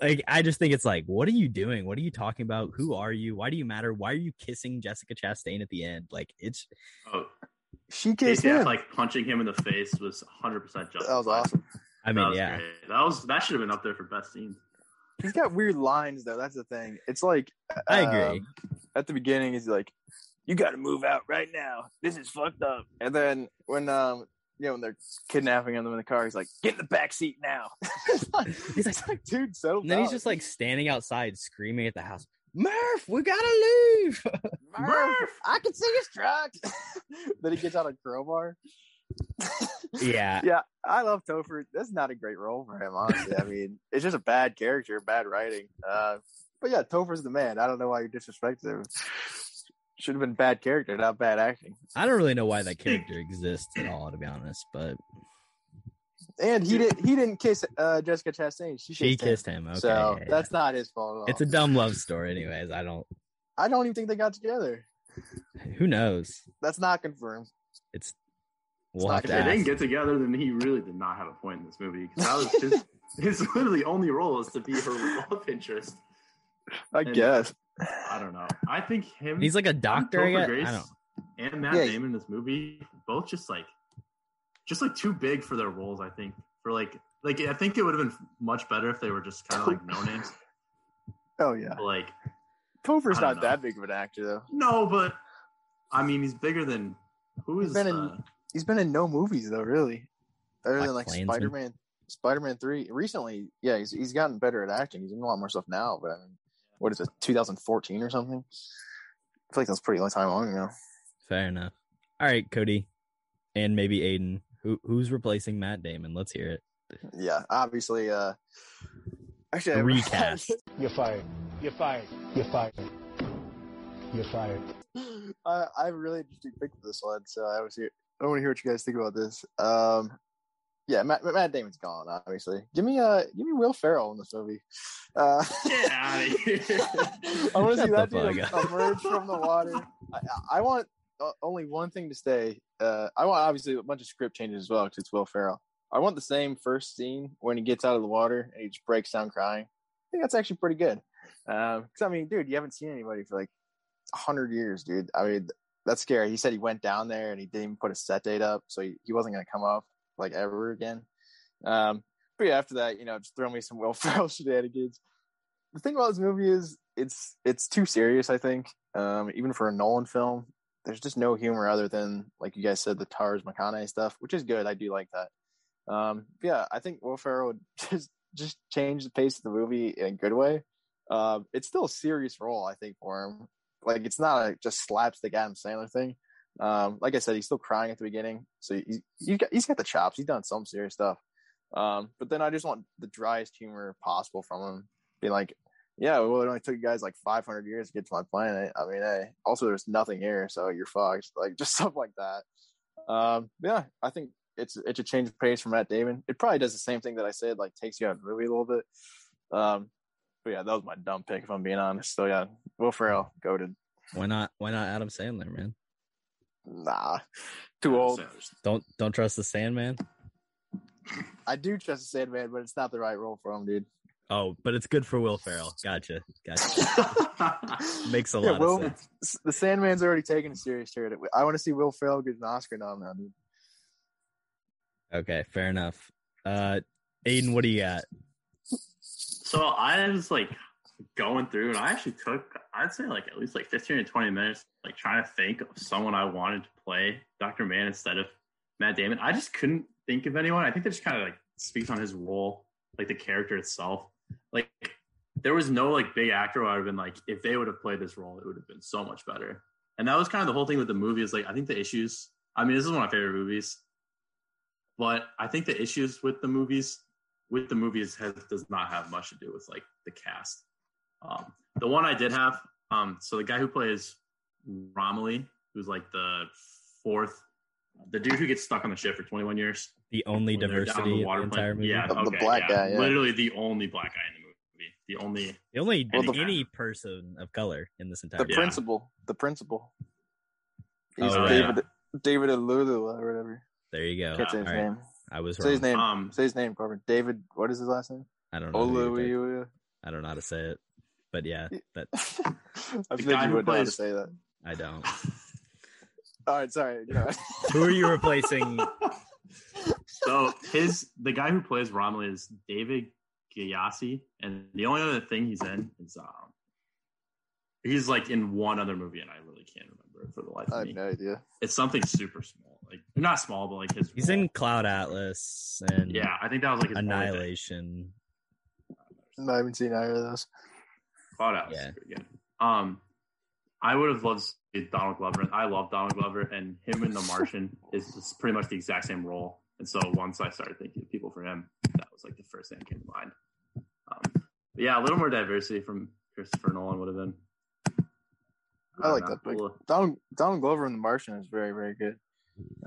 like I just think it's like, what are you doing? What are you talking about? Who are you? Why do you matter? Why are you kissing Jessica Chastain at the end? Like it's Oh, she kissed Casey him. Affleck punching him in the face was 100 percent justified. that was awesome. I mean, was yeah. great. That was that should have been up there for best scenes. He's got weird lines though. That's the thing. It's like I agree. um, at the beginning, he's like, "You got to move out right now. This is fucked up." And then when um you know when they're kidnapping him in the car, he's like, "Get in the back seat now." (laughs) it's like, He's like- it's like, dude, so. And then he's just like standing outside screaming at the house, Murph, we gotta leave. (laughs) Murph, I can see his truck. (laughs) then he gets out a crowbar. yeah. yeah, I love Topher. That's not a great role for him, honestly. I mean, it's just a bad character, bad writing. Uh, but yeah, Topher's the man. I don't know why you disrespected him. Should have been bad character, not bad acting. I don't really know why that character exists at all, to be honest, but And he did. He didn't kiss uh, Jessica Chastain. She, she kissed him. kissed him. Okay. so yeah, yeah. that's not his fault. At all. it's a dumb love story, anyways. I don't I don't even think they got together. who knows? That's not confirmed. It's we'll not have If to they didn't get together, then he really did not have a point in this movie because that was his (laughs) his literally only role is to be her love interest. I And- guess. I don't know. I think him. He's like a doctor, I Topher guess. Grace I don't and Matt Yeah. Damon in this movie both just like just like too big for their roles. I think for like like I think it would have been much better if they were just kind of like no names. (laughs) Oh yeah. But, like Topher's don't know. that big of an actor though. no, but I mean he's bigger than who He's is been in- uh, He's been in no movies though, really. Other Black than like Spider Man, Spider Man Three. Recently, yeah, he's he's gotten better at acting. He's in a lot more stuff now. But I mean, what is it, 2014 or something? I feel like that's a pretty long time long ago. fair enough. All right, Cody. And maybe Aiden. Who who's replacing Matt Damon? Let's hear it. Yeah, obviously. uh Actually, I- Recast. (laughs) You're fired. You're fired. You're fired. You're fired. I, I have a really interesting pick for this one, so I was here. I want to hear what you guys think about this. Um, yeah, Matt, Matt Damon's gone. Obviously, give me uh, give me Will Ferrell in this movie. Uh, Get outta (laughs) here. I want to see that the dude fuck emerge from the water. I, I want uh, only one thing to stay. Uh, I want obviously a bunch of script changes as well because it's Will Ferrell. I want the same first scene when he gets out of the water and he just breaks down crying. I think that's actually pretty good. Because I mean, dude, you haven't seen anybody for like a hundred years, dude. I mean, that's scary. He said he went down there and he didn't even put a set date up, so he, he wasn't going to come up like ever again. Um, but yeah, after that, you know, just throw me some (laughs) Will Ferrell shenanigans. The thing about this movie is it's it's too serious. I think, um, even for a Nolan film, there's just no humor other than like you guys said, the Tars McConaughey stuff, which is good. I do like that. Um, yeah, I think Will Ferrell would (laughs) just just change the pace of the movie in a good way. Uh, it's still a serious role, I think, for him. Like it's not a just slapstick Adam Sandler thing. Um, like I said, he's still crying at the beginning, so he's he's got, he's got the chops. He's done some serious stuff. Um, but then I just want the driest humor possible from him. Be like, yeah, well, it only took you guys like 500 years to get to my planet. I mean, hey, also there's nothing here, so you're fucked. (laughs) Like just stuff like that. Um, yeah, I think it's it's a change of pace from Matt Damon. It probably does the same thing that I said, like takes you out of the movie a little bit. Um, but yeah, that was my dumb pick if I'm being honest. So yeah, Will Ferrell, goaded. Why not? Why not Adam Sandler, man? Nah, too old. Don't don't trust the Sandman. I do trust the Sandman, but it's not the right role for him, dude. Oh, but it's good for Will Ferrell. Gotcha. Gotcha. (laughs) Makes a Yeah, lot Will, of sense. the Sandman's already taken a serious turn. I want to see Will Ferrell get an Oscar nom now, dude. Okay, fair enough. Uh Aiden, what do you got? So I was like going through, and I actually took, I'd say like at least like 15 or 20 minutes, like trying to think of someone I wanted to play Dr. Mann instead of Matt Damon. I just couldn't think of anyone. I think that just kind of like speaks on his role, like the character itself. Like there was no like big actor who I would have been like, if they would have played this role, it would have been so much better. And that was kind of the whole thing with the movie is like, I think the issues, I mean, this is one of my favorite movies, but I think the issues with the movies, with the movies has, does not have much to do with like the cast. Um, the one I did have, um, so the guy who plays Romilly, who's like the fourth, the dude who gets stuck on the ship for 21 years. The only when they're down diversity the in the entire movie. Yeah, The- the black yeah. guy, yeah. Literally the only black guy in the movie. The only. The only Well, the- any person of color in this entire The movie. principal, the principal. He's Oh, David David Alulu or whatever. There you go. Can't say his All right. name. I was Say his name. Um, say his name, Corbin. David. What is his last name? I don't know. who Olu. I don't know how to say it. But yeah, that (laughs) I The figured guy you who would know how to plays- say that. I don't. (laughs) All right, sorry. Go ahead. (laughs) Who are you replacing? so his the guy who plays Romilly is David Gyasi, and the only other thing he's in is um he's like in one other movie, and I really can't remember it for the life I of have me. no idea. It's something super small, like not small, but like his. He's role. in Cloud Atlas and Yeah, I think that was like his. Annihilation. No, I haven't seen either of those. Cloud Atlas Yeah. is. Um, I would have loved to see Donald Glover. I love Donald Glover, and him in The (laughs) Martian is just pretty much the exact same role. And so once I started thinking of people for him, that was like the first thing that came to mind. Um, but yeah, a little more diversity from Christopher Nolan would have been. I like don't that pick. cool. Donald Donald Glover in The Martian is very very good.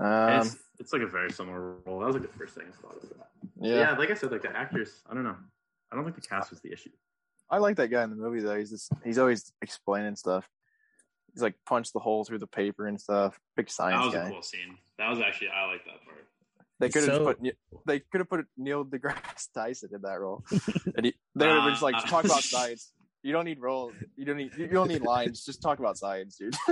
Um, it's, it's like a very similar role. That was like the first thing I thought of. That. yeah. Yeah. like I said, like the actors. I don't know. I don't think the cast was the issue. I like that guy in the movie though. He's just he's always explaining stuff. He's like punched the hole through the paper and stuff. Big science. That was guy. a cool scene. That was actually I like that part. They could have So- put they could have put Neil deGrasse Tyson in that role, (laughs) and he, they would have just like Uh, talk about (laughs) science. You don't need roles. You don't need you don't need lines. Just talk about science, dude. (laughs)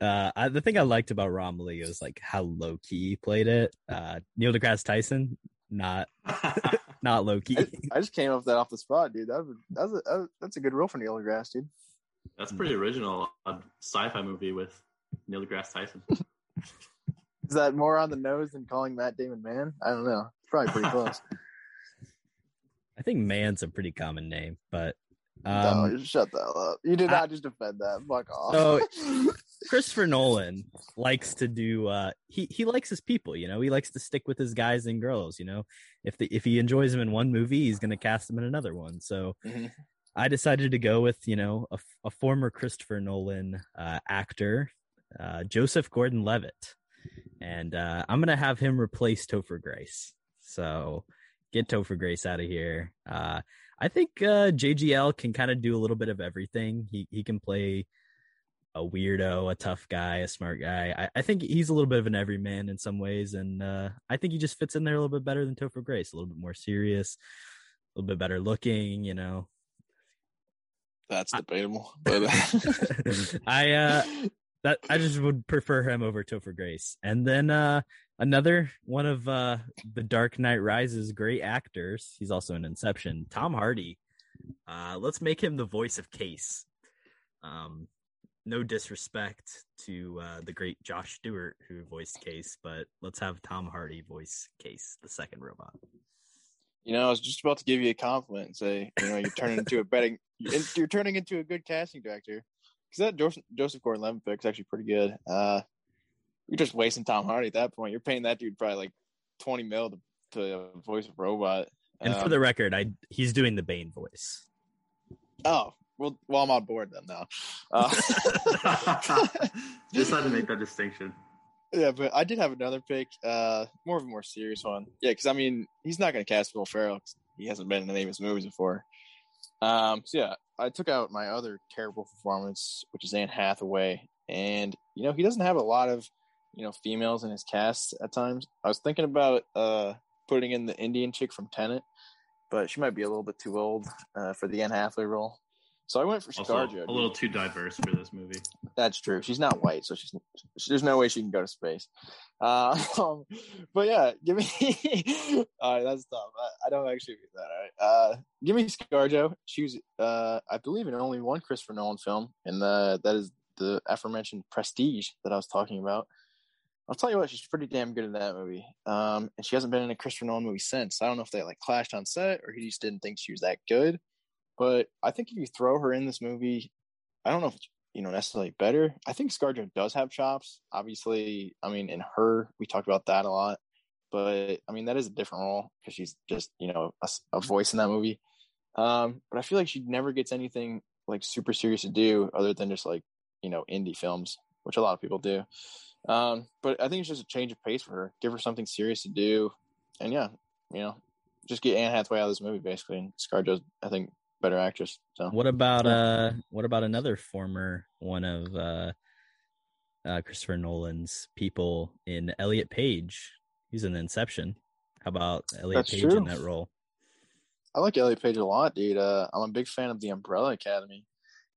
Uh, I, the thing I liked about Romilly was like how low key he played it. Uh, Neil deGrasse Tyson, not not low key. I, I just came up with that off the spot, dude. That was, that was a, that that's a good role for Neil deGrasse, dude. That's pretty original. A sci-fi movie with Neil deGrasse Tyson. (laughs) Is that more on the nose than calling Matt Damon man? I don't know. It's probably pretty close. (laughs) I think Mann's a pretty common name, but no, um, shut the hell up. You did I- not just defend that. Fuck off. So- (laughs) Christopher Nolan likes to do. Uh, he he likes his people. You know, he likes to stick with his guys and girls. You know, if the if he enjoys them in one movie, he's going to cast them in another one. So. Mhm. I decided to go with you know a, a former Christopher Nolan uh, actor, uh, Joseph Gordon-Levitt, and uh, I'm gonna have him replace Topher Grace. So get Topher Grace out of here. Uh, I think uh, JGL can kind of do a little bit of everything. He he can play a weirdo, a tough guy, a smart guy. I, I think he's a little bit of an everyman in some ways, and uh, I think he just fits in there a little bit better than Topher Grace. A little bit more serious, a little bit better looking. You know, That's debatable. (laughs) But (laughs) I uh that I just would prefer him over Topher Grace. And then uh Another one of uh, the Dark Knight Rises great actors. He's also in Inception. Tom Hardy. Uh, let's make him the voice of Case. Um, no disrespect to uh, the great Josh Stewart who voiced Case, but let's have Tom Hardy voice Case, the second robot. You know, I was just about to give you a compliment and say, you know, you're turning into a betting, you're turning into a good casting director. Because that Joseph, Joseph Gordon-Levitt pick is actually pretty good. Uh, you're just wasting Tom Hardy at that point. You're paying that dude probably like 20 mil to, to voice a robot. And for Um, the record, I he's doing the Bane voice. oh, well, well, I'm on board then now. Uh, (laughs) (laughs) Just had to make that distinction. Yeah, but I did have another pick, uh, more of a more serious one. Yeah, because I mean, he's not going to cast Will Ferrell he hasn't been in any of his movies before. Um, so yeah, I took out my other terrible performance, which is Anne Hathaway, and you know he doesn't have a lot of you know females in his cast at times. I was thinking about uh putting in the Indian chick from Tenet, but she might be a little bit too old uh, for the Anne Hathaway role. So I went for Also, ScarJo. a little too diverse for this movie. That's true. She's not white, so she's there's no way she can go to space. Uh, (laughs) um, but yeah, give me. (laughs) all right, that's tough. I, I don't actually get that. All right, uh, give me ScarJo. She was, uh, I believe, in only one Christopher Nolan film, and the, that is the aforementioned Prestige that I was talking about. I'll tell you what, she's pretty damn good in that movie. Um, and she hasn't been in a Christopher Nolan movie since. I don't know if they like clashed on set or he just didn't think she was that good. But I think if you throw her in this movie, I don't know if you know necessarily better. I think ScarJo does have chops. Obviously, I mean, in her, we talked about that a lot. But I mean, that is a different role because she's just you know a voice in that movie. Um, but I feel like she never gets anything like super serious to do other than just like you know indie films, which a lot of people do. Um, but I think it's just a change of pace for her. Give her something serious to do, and yeah, you know, just get Anne Hathaway out of this movie basically. And ScarJo's, I think, better actress. So What about uh what about another former one of uh uh Christopher Nolan's people in Elliot Page? He's in Inception. How about Elliot That's Page true. in that role? I like Elliot Page a lot, dude. Uh, I'm a big fan of the Umbrella Academy,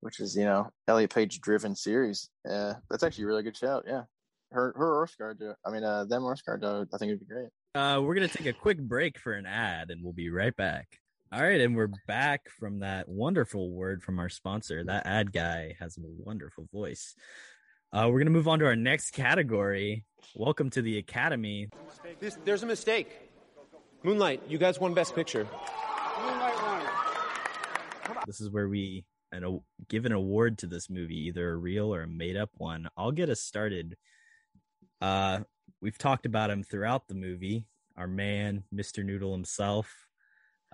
which is you know Elliot Page driven series. Uh, that's actually a really good shout. Yeah, her her or ScarJo. I mean, uh, them or ScarJo. I think it'd be great. Uh, we're gonna take a quick break for an ad, and we'll be right back. All right, and we're back from that wonderful word from our sponsor. That ad guy has a wonderful voice. Uh, we're gonna move on to our next category. Welcome to the Academy. This, there's a mistake. Moonlight, you guys won Best Picture. This is where we an, a- give an award to this movie, either a real or a made up one. I'll get us started. Uh, we've talked about him throughout the movie. Our man, Mr. Noodle himself,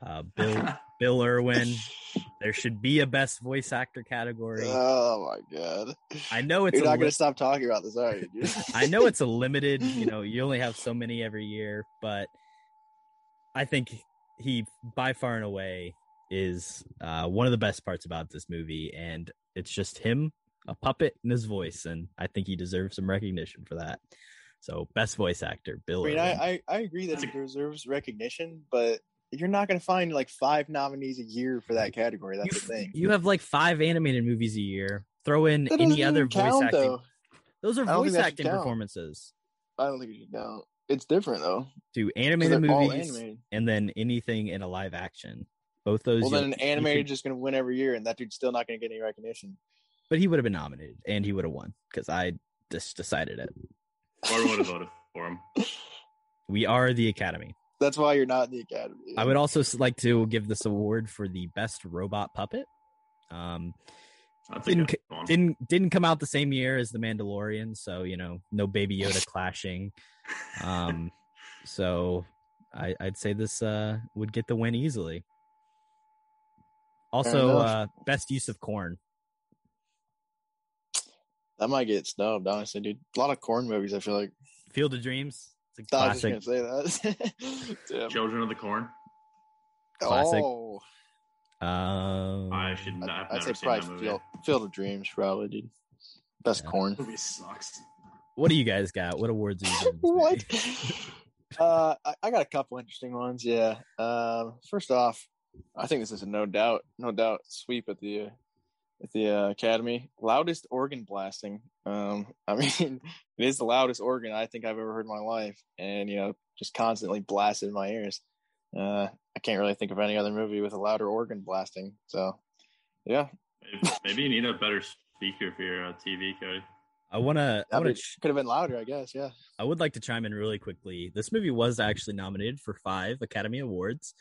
uh, Bill (laughs) Bill Irwin. There should be a best voice actor category. Oh my god! I know it's You're not li- gonna stop talking about this, are you? (laughs) I know it's a limited, you know, (laughs) you only have so many every year, but I think he by far and away is uh, one of the best parts about this movie, and it's just him, a puppet, and his voice, and I think he deserves some recognition for that. So, best voice actor, Bill. I mean, I, I I agree that he deserves recognition, but you're not gonna find like five nominees a year for that category. That's the thing. you have like five animated movies a year. Throw in That any other voice count, acting. though. Those are I don't think voice acting count. performances. I don't think it should count. It's different though. Do animated they're movies animated. and then anything in a live action. Both those. Well, then an you animated could- just gonna win every year, and that dude's still not gonna get any recognition. but he would have been nominated and he would have won because I just decided it. Or would have voted for him. We are the Academy. That's why you're not in the academy. I would also like to give this award for the best robot puppet. Um, That's a didn't good c- one. didn't didn't come out the same year as the Mandalorian, so you know no Baby Yoda (laughs) clashing. Um, (laughs) so I, I'd say this uh, would get the win easily. Also, uh, best use of corn. That might get snubbed, honestly, dude. A lot of corn movies. I feel like. Field of Dreams. It's a I was classic. just gonna say that. (laughs) Children of the Corn. Classic. Oh, Um, I should not. I've I'd never say seen probably. Field, Field of Dreams, probably, dude. Best Yeah. corn. movie sucks. what do you guys got? What awards are you giving? What? (laughs) (laughs) uh, I, I got a couple interesting ones. Yeah. Um, first off, I think this is a no doubt, no doubt sweep at the at the uh, Academy. Loudest organ blasting. Um, (laughs) I mean, it is the loudest organ I think I've ever heard in my life, and you know, just constantly blasted in my ears. Uh, I can't really think of any other movie with a louder organ blasting. So, yeah, Maybe, maybe you need a better speaker for your uh, TV, Cody. I wanna. I I wanna. ch- could have been louder, I guess. Yeah, I would like to chime in really quickly. This movie was actually nominated for five Academy Awards.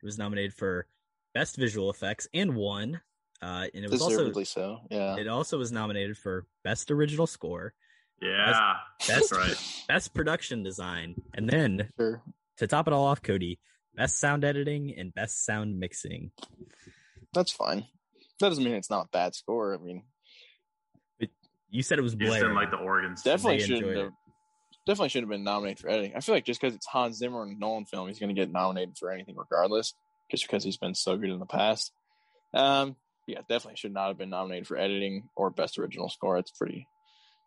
It was nominated for Best Visual Effects and won. Uh, and it was also so. Yeah, it also was nominated for Best Original Score, Yeah, Best that's right. (laughs) Best Production Design, and then sure. to top it all off, Cody, Best Sound Editing and Best Sound Mixing. That's fine. That doesn't mean it's not a bad score. I mean, You said it was You just Blair. didn't like the organs. definitely shouldn't enjoyed have. Definitely should have been nominated for editing. I feel like just because it's Hans Zimmer and a Nolan film, he's going to get nominated for anything regardless, just because he's been so good in the past. Um, yeah, definitely should not have been nominated for editing or best original score. It's pretty,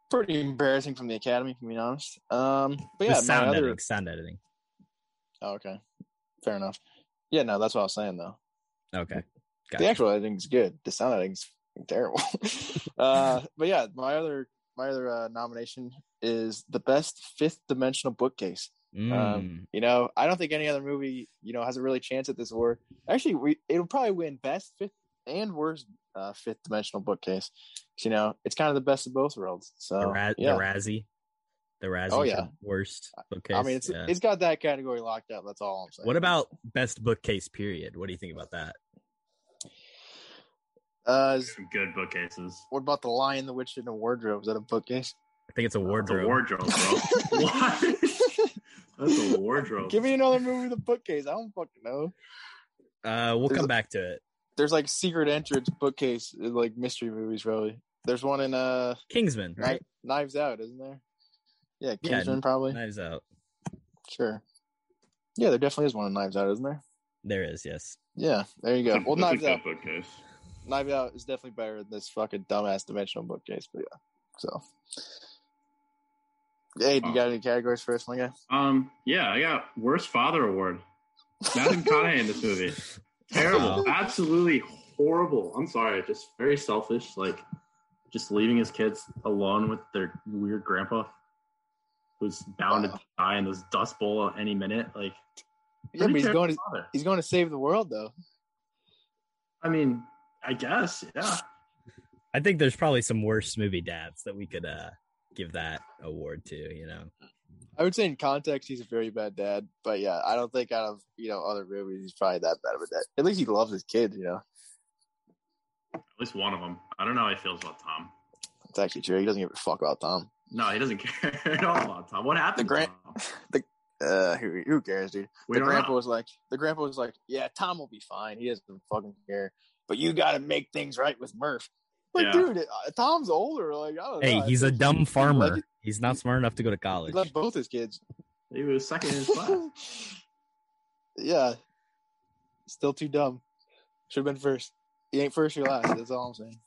pretty embarrassing from the Academy, to be honest. Um, but The yeah, my sound other. editing. Sound editing. Oh, okay, fair enough. Yeah, no, that's what I was saying though. Okay. The Gotcha. actual editing's good. The sound editing's terrible. (laughs) uh, but yeah, my other my other uh, nomination is the best fifth dimensional bookcase. Mm. Um, you know, I don't think any other movie you know has a really chance at this award. Actually, we it'll probably win best fifth and worst uh, fifth dimensional bookcase. 'Cause, You know, it's kind of the best of both worlds. So the, Ra- yeah, the Razzie. The Razzie. Oh, yeah. Worst bookcase. I mean, it's yeah. it's got that category locked up. That's all I'm saying. What about best bookcase period? What do you think about that? uh, Some good bookcases. what about the Lion, the Witch, and the Wardrobe? Is that a bookcase? I think it's a It's wardrobe. a wardrobe, bro. (laughs) what? That's a wardrobe. Give me another movie with a bookcase. I don't fucking know. Uh, we'll There's come a- back to it. There's like secret entrance bookcase like mystery movies really. there's one in uh Kingsman, right? Kni- knives out isn't there yeah Yeah, kingsman probably Knives Out. sure yeah there definitely is one in knives out isn't there There is, yes. yeah there you go That's a- well that's a knives out bookcase. knives out is definitely better than this fucking dumbass dimensional bookcase but yeah so hey do you got any categories for us my guy Um, yeah, I got worst father award. Matthew McConaughey in this movie. (laughs) Terrible, (laughs) absolutely horrible. I'm sorry, just very selfish. Like, just leaving his kids alone with their weird grandpa, who's bound Wow. to die in this dust bowl any minute. Like, yeah but he's terrible going to father. he's going to save the world though I mean, I guess, yeah. I think there's probably some worse movie dads that we could uh give that award to, you know. I would say in context he's a very bad dad, but yeah, I don't think out of you know other movies he's probably that bad of a dad. At least he loves his kids, you know. At least one of them. I don't know how he feels about Tom. It's actually true. He doesn't give a fuck about Tom. No, he doesn't (laughs) care at all about Tom. What happened? The to gran- Tom? (laughs) Uh, who who cares, dude? We the grandpa know. was like, the grandpa was like, yeah, Tom will be fine. He doesn't fucking care. But you got to make things right with Murph. Like, Yeah. dude, uh, Tom's older. Like, I don't know. Hey, I he's a think dumb farmer. Like- He's not smart enough to go to college. He college. left both his kids. He was second in his class. (laughs) yeah, still too dumb. Should have been first. He ain't first or last. That's all I'm saying.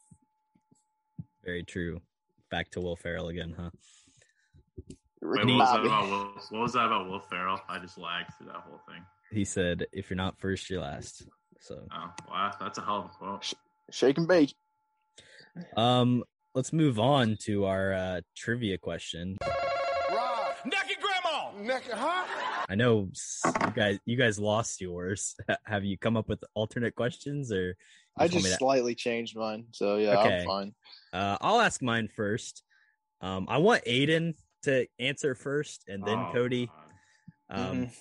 Very true. Back to Will Ferrell again, huh? Wait, what was that about Will? What was that about Will Ferrell? I just lagged through that whole thing. He said, "If you're not first, you're last." So, Oh, wow, that's a hell of a quote. Shake and bake. um, let's move on to our uh, trivia question. Naked grandma! Naked, huh? I know you guys, you guys lost yours. (laughs) Have you come up with alternate questions, or you I just to- slightly changed mine, so yeah, Okay. I'm fine. Uh, I'll ask mine first. Um, I want Aiden to answer first, and then Oh, Cody. God. Um, Mhm.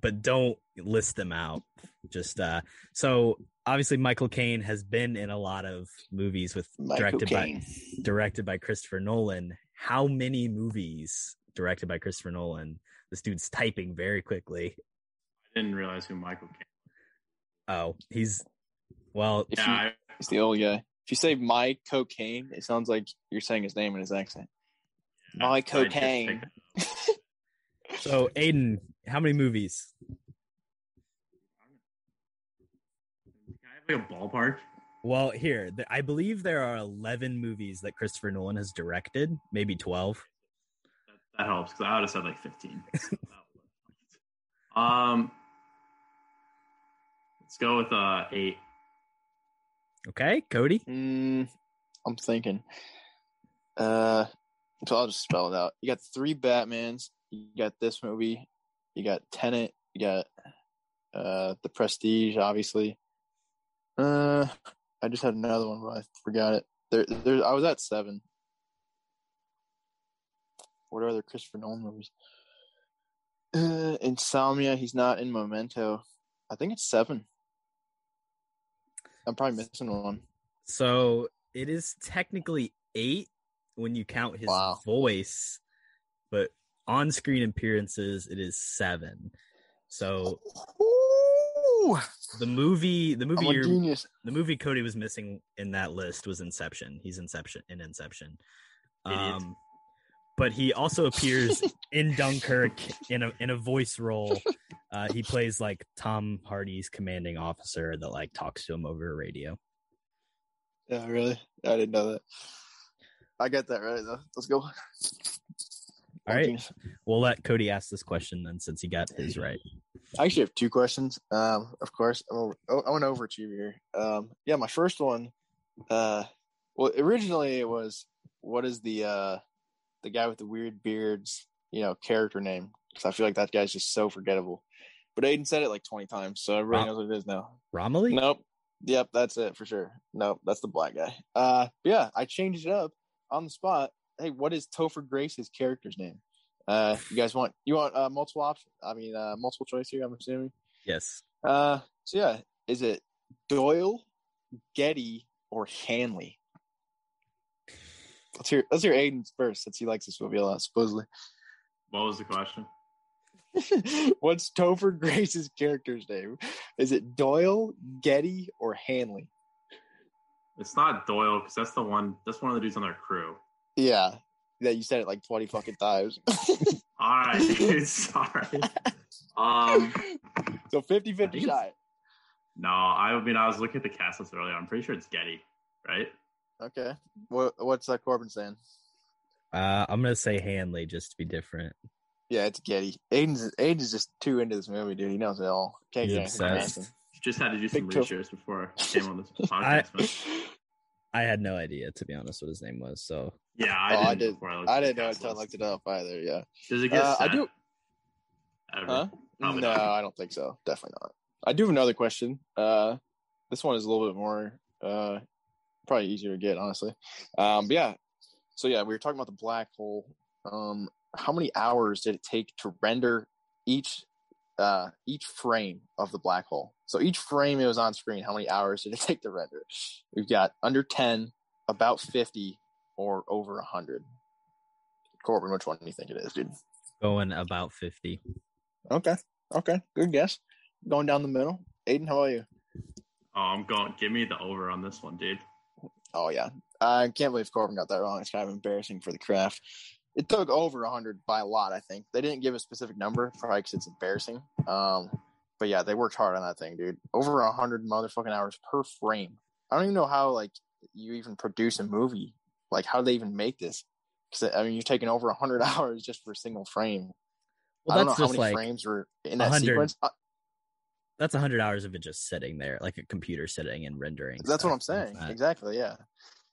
but don't list them out. Just uh, so obviously Michael Caine has been in a lot of movies with Michael directed Caine. by directed by Christopher Nolan. How many movies directed by Christopher Nolan? This dude's typing very quickly. I didn't realize who Michael Caine. Oh, he's well. If Yeah, you, I, He's the old guy. If you say my cocaine, it sounds like you're saying his name in his accent. My cocaine. (laughs) So Aiden, how many movies? Can I have like a ballpark? Well, here th- I believe there are eleven movies that Christopher Nolan has directed, maybe twelve. That, that helps because I would have said like fifteen. (laughs) um, let's go with uh eight. Okay, Cody. Mm, I'm thinking. Uh, so I'll just spell it out. You got three Batmans. You got this movie. You got Tenet. You got uh the Prestige, obviously. Uh, I just had another one, but I forgot it. There, there. I was at seven. What are other Christopher Nolan movies? Uh, Insomnia. He's not in Memento. I think it's seven. I'm probably missing one. So it is technically eight when you count his Wow. voice, but on-screen appearances it is seven. So Ooh, the movie, the movie, you're, genius. the movie Cody was missing in that list was Inception. He's Inception in Inception. Idiot. Um, but he also appears (laughs) in Dunkirk in a in a voice role. Uh, he plays like Tom Hardy's commanding officer that like talks to him over radio. Yeah, really? I didn't know that. I got that right though. Let's go. All right, we'll let Cody ask this question then, since he got his right. I actually have two questions. Um, of course, I'm over, oh, I want to overachieve here. Um, yeah, my first one. Uh, well, originally it was what is the uh the guy with the weird beards, you know, character name? Because I feel like that guy's just so forgettable. But Aiden said it like 20 times, so everybody Rom- knows what it is now. Romilly? Nope. Yep, that's it for sure. Nope, that's the black guy. Uh, yeah, I changed it up on the spot. Hey, what is Topher Grace's character's name? Uh, you guys want you want uh, multiple option? I mean, uh, multiple choice here. I'm assuming. Yes. Uh, so yeah, is it Doyle, Getty, or Hanley? Let's hear let's hear Aiden's first, since he likes this movie a lot, supposedly. What was the question? (laughs) What's Topher Grace's character's name? Is it Doyle, Getty, or Hanley? It's not Doyle because that's the one. That's one of the dudes on their crew. Yeah. Yeah, you said it like 20 fucking times. (laughs) All right, dude. (laughs) Sorry. Um, so 50 50 shot. no, I mean I was looking at the cast list earlier. I'm pretty sure it's Getty, right? Okay. What, what's uh, Corbin saying? Uh, I'm gonna say Hanley just to be different. Yeah, it's Getty. Aiden's, Aiden's just too into this movie, dude. He knows it all. Can't He's get anything obsessed. Just had to do some Big research before I came on this (laughs) podcast. man. I had no idea to be honest what his name was. So Yeah, Oh, I I didn't. I, did. before looked I didn't know until I looked it up either. Yeah. Does it get Uh, I do. ever? Huh? No, not. I don't think so. Definitely not. I do have another question. Uh, this one is a little bit more, uh, probably easier to get, honestly. Um, but yeah. So yeah, we were talking about the black hole. Um, how many hours did it take to render each, uh, each frame of the black hole? So each frame it was on screen, how many hours did it (laughs) take to render? We've got under ten, about fifty, or over hundred. Corbin, which one do you think it is, dude? going about fifty. Okay. Okay. Good guess. Going down the middle. Aiden, how are you? Oh, I'm going. Give me the over on this one, dude. Oh yeah. I can't believe Corbin got that wrong. It's kind of embarrassing for the craft. It took over 100 by a lot, I think. They didn't give a specific number, probably because it's embarrassing. Um, but yeah, they worked hard on that thing, dude. Over a 100 motherfucking hours per frame. I don't even know how, like, you even produce a movie. Like, how do they even make this? Because, I mean, you're taking over a 100 (laughs) hours just for a single frame. Well, I don't that's know how many like frames were in that 100 sequence. Uh, that's hundred hours of it just sitting there, like a computer sitting and rendering. That's what I'm saying. like. Exactly. Yeah.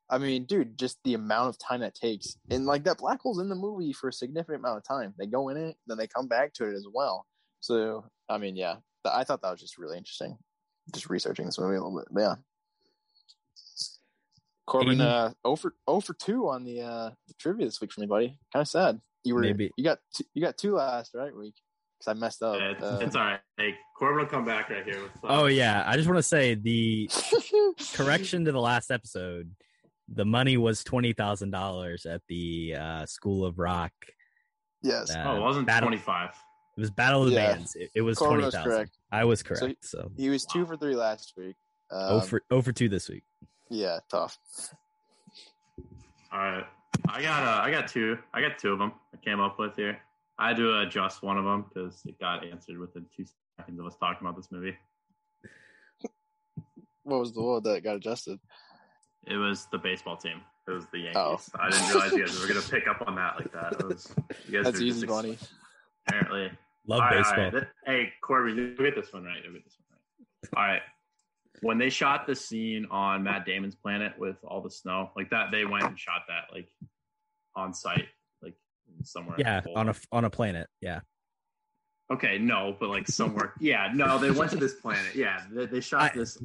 I mean, dude, just the amount of time that takes, and like that black hole's in the movie for a significant amount of time. They go in it, then they come back to it as well. So, I mean, yeah, th- I thought that was just really interesting. Just researching this movie a little bit. But yeah. Corbin, Aiden? uh, 0 for, 0 for 2 on the, uh, the trivia this week for me, buddy. Kind of sad. You were, Maybe- you got, two, you got two last, right? Week. Cause I messed up. Yeah, it's, Uh, it's all right. Hey, Corbin will come back right here. With, Oh yeah, I just want to say the (laughs) correction to the last episode. The money was twenty thousand dollars at the uh, School of Rock. yes. uh, Oh, it wasn't Battle- 25. It was Battle of the Yeah. Bands. It, it was Corbin twenty was correct. I was So- correct. So, He was two for three last week. oh Um, for oh for two this week. yeah, tough. All right. I got uh, I got two. I got two of them. I came up with here. I had to adjust one of them because it got answered within two seconds of us talking about this movie. What was the one that got adjusted? It was the baseball team. It was the Yankees. Oh. I didn't realize you guys were gonna pick up on that like that. It was you guys That's were easy, just Bunny. Apparently, All right, all baseball. right. Th- Hey, Corby, you get this one right. You get this one right. All right. when they shot the scene on Matt Damon's planet with all the snow, like that, they went and shot that like on site, like somewhere. Yeah, on a on a planet. Yeah. Okay, no, but like somewhere. (laughs) yeah, no, they went to this planet. Yeah, they, they shot I- this.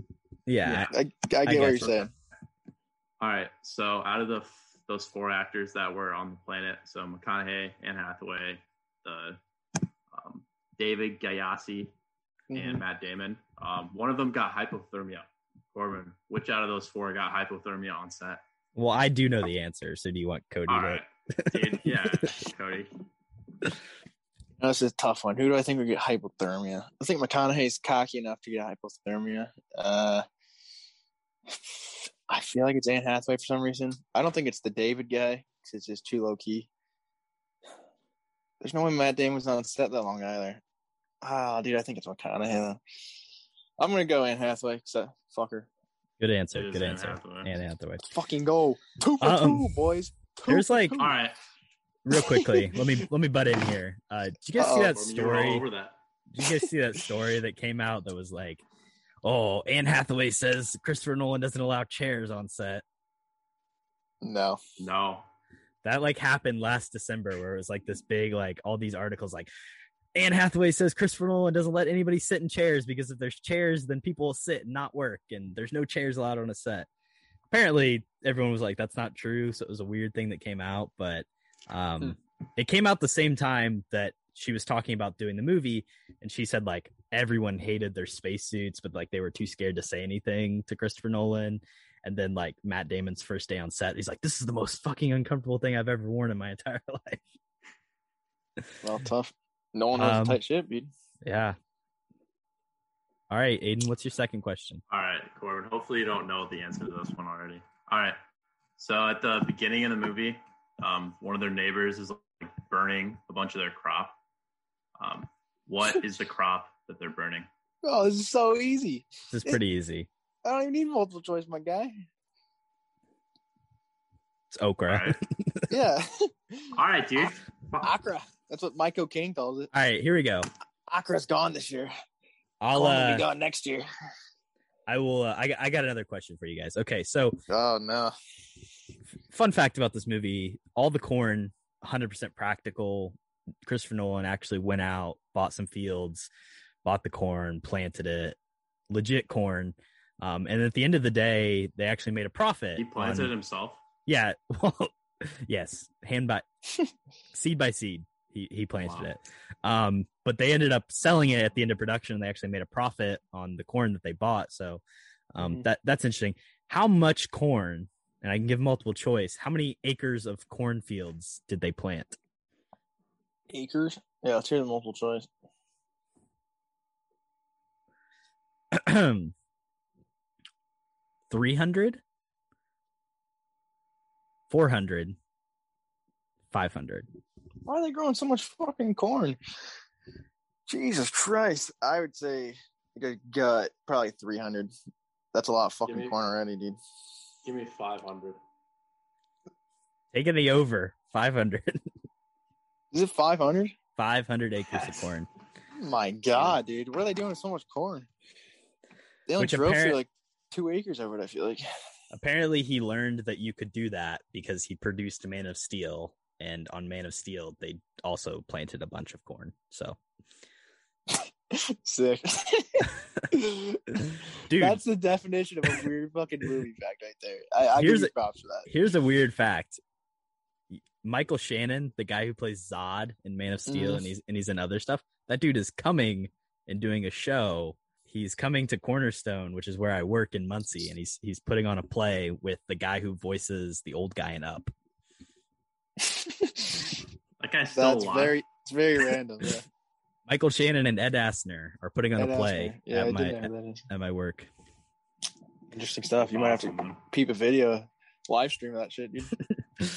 Yeah. I, I get what you're so. saying. All right, so out of the those four actors that were on the planet, so McConaughey, Anne Hathaway, the David Gyasi, and Mhm. Matt Damon, um, one of them got hypothermia. Corbin, which out of those four got hypothermia on set? Well, I do know the answer. So do you want Cody All to? right, dude, yeah, (laughs) Cody. That's a tough one. Who do I think would get hypothermia? I think McConaughey's cocky enough to get hypothermia. Uh, I feel like it's Anne Hathaway for some reason. I don't think it's the David guy because it's just too low key. There's no way Matt Damon was on set that long either. Ah, dude, I think it's McConaughey. Though. I'm gonna go Anne Hathaway. So fuck her. Good answer. Good Anne answer. Hathaway. Anne Hathaway. Fucking go two for Um, two, boys. Two there's like- two. All right, Real quickly, let me let me butt in here. Uh, did you guys Uh-oh. see that Corbin, you were all story? over that. Did you guys see that story that came out that was like, "Oh, Anne Hathaway says Christopher Nolan doesn't allow chairs on set." no. No, That like happened last December, where it was like this big, like all these articles, like Anne Hathaway says Christopher Nolan doesn't let anybody sit in chairs because if there's chairs, then people will sit and not work, and there's no chairs allowed on a set. Apparently, everyone was like, "That's not true," so it was a weird thing that came out, but um, it came out the same time that she was talking about doing the movie, and she said like everyone hated their spacesuits, but like they were too scared to say anything to Christopher Nolan. And then like Matt Damon's first day on set, he's like, "This is the most fucking uncomfortable thing I've ever worn in my (laughs) entire life." Well, tough. No one knows Um, a tight ship, dude. Yeah. All right, Aiden, what's your second question? All right, Corbin. Hopefully, you don't know the answer to this one already. All right. So at the beginning of the movie, um, one of their neighbors is like burning a bunch of their crop. Um, what (laughs) is the crop that they're burning? Oh, this is so easy. This is pretty easy. I don't even need multiple choice, my guy. It's okra. All right, (laughs) Yeah. All right dude. (laughs) Okra. That's what Michael Caine calls it. All right, here we go. Okra's gone this year. I'll Corn will uh, be gone next year. I will uh, I got- I got another question for you guys. Okay, so Oh no. fun fact about this movie, all the corn 100% practical. Christopher Nolan actually went out, bought some fields, bought the corn, planted it, legit corn. Um, and at the end of the day, they actually made a profit. He planted it on- himself. Yeah. (laughs) Well, yes, hand by (laughs) seed by seed. He he planted Wow. it. Um, but they ended up selling it at the end of production. They actually made a profit on the corn that they bought. So um, Mhm. that that's interesting. How much corn? And I can give multiple choice. How many acres of cornfields did they plant? Acres? Yeah, let's hear the multiple choice. (clears throat) 300 400 500 Why are they growing so much fucking corn? Jesus Christ. I would say like a gut, probably 300. That's a lot of fucking me- corn already, dude. Give me five hundred. taking the over 500 (laughs) Is it 500? 500 acres Yes. of corn My God, dude. What are they doing with so much corn? They only Which drove apparent- through like two acres of it, I feel like. apparently he learned that you could do that because he produced man of steel and on man of steel they also planted a bunch of corn so (laughs) Sick. (laughs) dude That's the definition of a weird fucking movie fact right there. I, I give Here's a- props for that. here's a weird fact michael shannon the guy who plays zod in man of steel Mhm. and he's and he's in other stuff that dude is coming and doing a show he's coming to cornerstone which is where i work in muncie and he's he's putting on a play with the guy who voices the old guy in up (laughs) That guy's still That's alive. very it's very (laughs) random. Yeah. michael shannon and ed asner are putting on Ed a play Yeah, at did my know who that is. at my work Interesting stuff. You might have to peep a video, live stream that shit, dude. (laughs)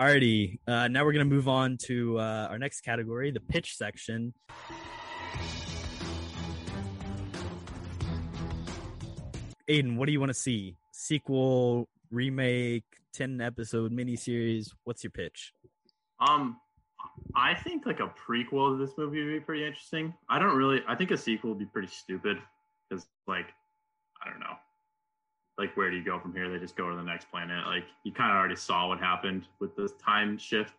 Alrighty, uh, now we're gonna move on to uh, our next category, the pitch section. Aiden, what do you want to see? Sequel, remake, ten episode miniseries? What's your pitch? Um, I think like a prequel to this movie would be pretty interesting. I don't really. I think a sequel would be pretty stupid because like I don't know. Like, where do you go from here? They just go to the next planet. Like, you kind of already saw what happened with this time shift.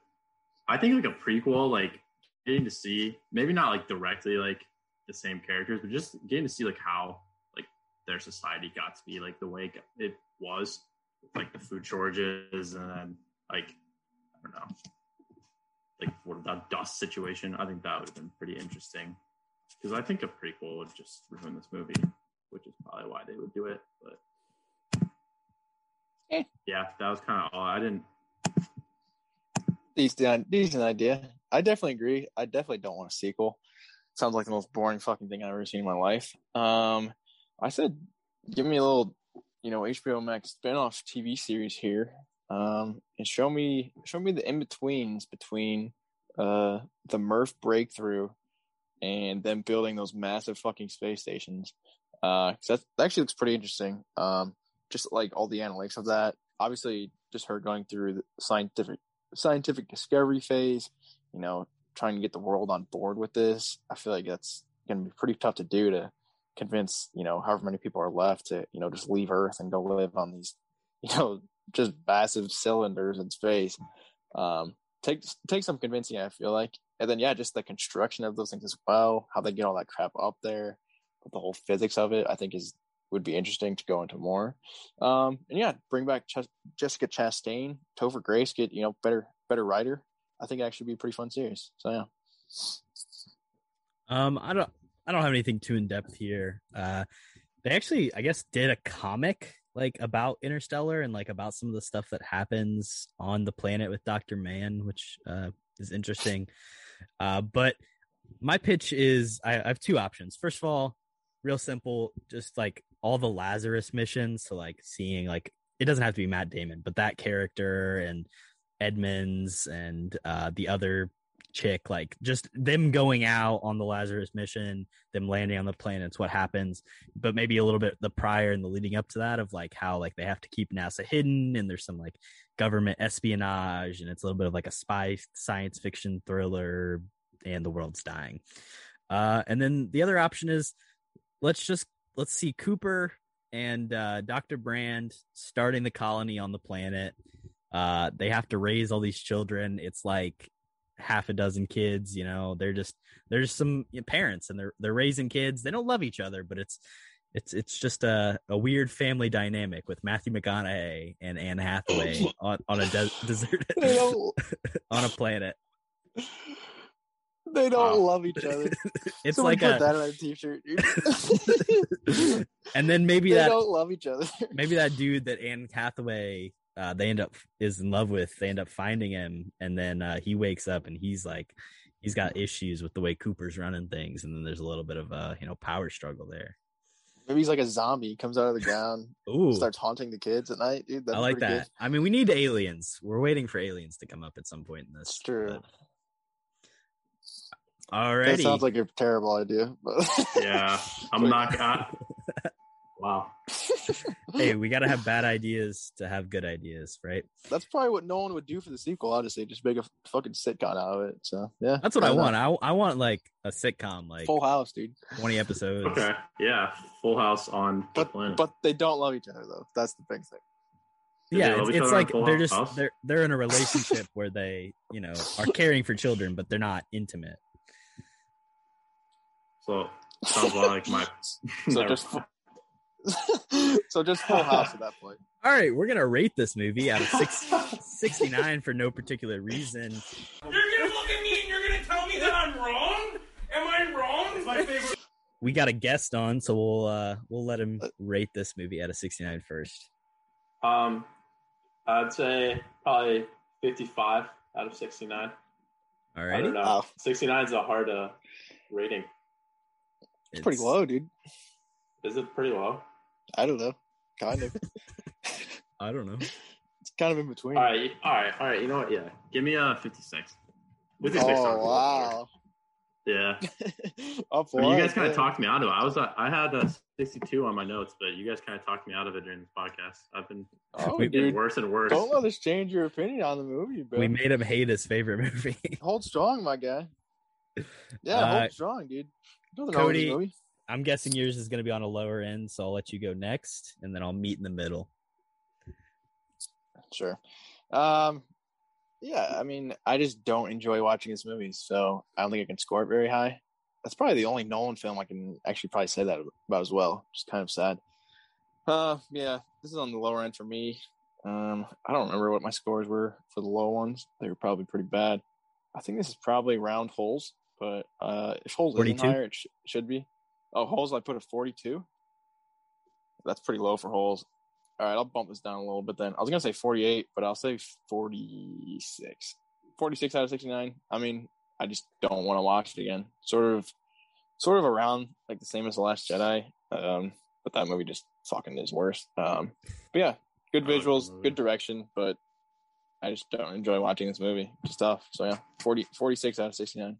I think like a prequel, like getting to see maybe not like directly like the same characters, but just getting to see like how their society got to be like the way it was, like the food shortages and then like I don't know, like what that dust situation. I think that would have been pretty interesting because I think a prequel would just ruin this movie, which is probably why they would do it. But Eh. yeah, that was kind of all. I didn't. decent, decent idea. I definitely agree. I definitely don't want a sequel. Sounds like the most boring fucking thing I've ever seen in my life. Um, I said, give me a little, you know, HBO Max spinoff TV series here, um, and show me, show me the in betweens between, uh, the Murph breakthrough and them building those massive fucking space stations. Uh, that actually looks pretty interesting. Um, just like all the analytics of that. Obviously, just her going through the scientific scientific discovery phase, you know, trying to get the world on board with this. I feel like that's going to be pretty tough to do to convince, you know, however many people are left to, you know, just leave Earth and go live on these, (laughs) you know, just massive cylinders in space. Um, take take some convincing, I feel like, and then yeah, just the construction of those things as well, how they get all that crap up there, the whole physics of it, I think is would be interesting to go into more. Um, and yeah, bring back Ch- Jessica Chastain, Topher Grace, get you know better better writer. I think it actually be a pretty fun series. So yeah, Um, I don't, I don't have anything too in depth here. Uh, they actually, I guess, did a comic like about Interstellar and like about some of the stuff that happens on the planet with Doctor Mann, which uh, is interesting. Uh, but my pitch is, I, I have two options. First of all, real simple, just like all the Lazarus missions. So like seeing like it doesn't have to be Matt Damon, but that character and Edmunds and uh, the other chick, like just them going out on the Lazarus mission, them landing on the planets, what happens, but maybe a little bit the prior and the leading up to that of like how like they have to keep NASA hidden and there's some like government espionage and it's a little bit of like a spy science fiction thriller and the world's dying. Uh, and then the other option is let's just let's see Cooper and uh, Dr. Brand starting the colony on the planet. Uh, they have to raise all these children. It's like half a dozen kids. You know, they're just they're just some parents, and they're they're raising kids. They don't love each other, but it's it's it's just a, a weird family dynamic with Matthew McConaughey and Anne Hathaway (laughs) on, on a de- desert (laughs) they don't (laughs) on a planet. they don't Wow. love each other. It's Someone like put a that on a t-shirt, and then maybe they that don't love each other. maybe that dude that Anne Hathaway uh, they end up is in love with, they end up finding him, and then uh, he wakes up and he's like, he's got issues with the way Cooper's running things, and then there's a little bit of a you know power struggle there. Maybe he's like a zombie. He comes out of the ground, (laughs) Ooh, starts haunting the kids at night, dude. That'd I like that. Good. I mean, we need aliens. We're waiting for aliens to come up at some point in this. It's true. but- That Alrighty. sounds like a terrible idea, but Yeah, (laughs) I'm not. I, wow. hey, (laughs) we gotta have bad ideas to have good ideas, right? That's probably what Nolan would do for the sequel. Honestly, just make a fucking sitcom out of it. So yeah, That's what I why want. I I want like a sitcom, like Full House, dude. twenty episodes. Okay. Yeah. Full House on But planet. but they don't love each other though. That's the big thing. Do yeah, it's, it's like they're just House? they're they're in a relationship where they you know are caring for children, but they're not intimate. so sounds like my. (laughs) So (laughs) just mind. (laughs) so just Full House at that point. (laughs) All right, we're gonna rate this movie out of six, (laughs) 69 for no particular reason. You're gonna look at me and you're gonna tell me that I'm wrong? Am I wrong? It's my favorite. We got a guest on, so we'll uh we'll let him rate this movie out of 69 first. Um, I'd say probably 55 out of 69. All I don't know. Wow. 69 is a hard uh, rating. It's pretty low, dude. Is it pretty low? I don't know. Kind of. (laughs) I don't know. It's kind of in between. All right, all right, all right. You know what? Yeah, give me a 56. 56 Oh sounds a lot wow. Yeah, (laughs) Up I mean, you guys kind of talked me out of it. I was, uh, I had a 62 on my notes, but you guys kind of talked me out of it during this podcast. I've been Oh, We- getting dude. worse and worse. Don't let us change your opinion on the movie, bro. We made him hate his favorite movie. (laughs) Hold strong, my guy. Yeah, Uh, hold strong, dude. Nothing wrong with this Cody- movie. I'm guessing yours is going to be on a lower end, so I'll let you go next, and then I'll meet in the middle. Sure. Um, yeah, I mean, I just don't enjoy watching his movies, so I don't think I can score it very high. That's probably the only Nolan film I can actually probably say that about as well. Just kind of sad. Uh, yeah, this is on the lower end for me. Um, I don't remember what my scores were for the low ones. They were probably pretty bad. I think this is probably round holes, but uh, if holes isn't higher, it sh- should be. Oh, holes, I put a 42. That's pretty low for holes. All right, I'll bump this down a little bit then. I was going to say 48, but I'll say 46. 46 out of 69. I mean, I just don't want to watch it again. Sort of, sort of around like the same as The Last Jedi. Um, but that movie just fucking is worse. Um, but yeah, good I like visuals, good direction, but I just don't enjoy watching this movie. Just tough. So yeah, 40, 46 out of 69.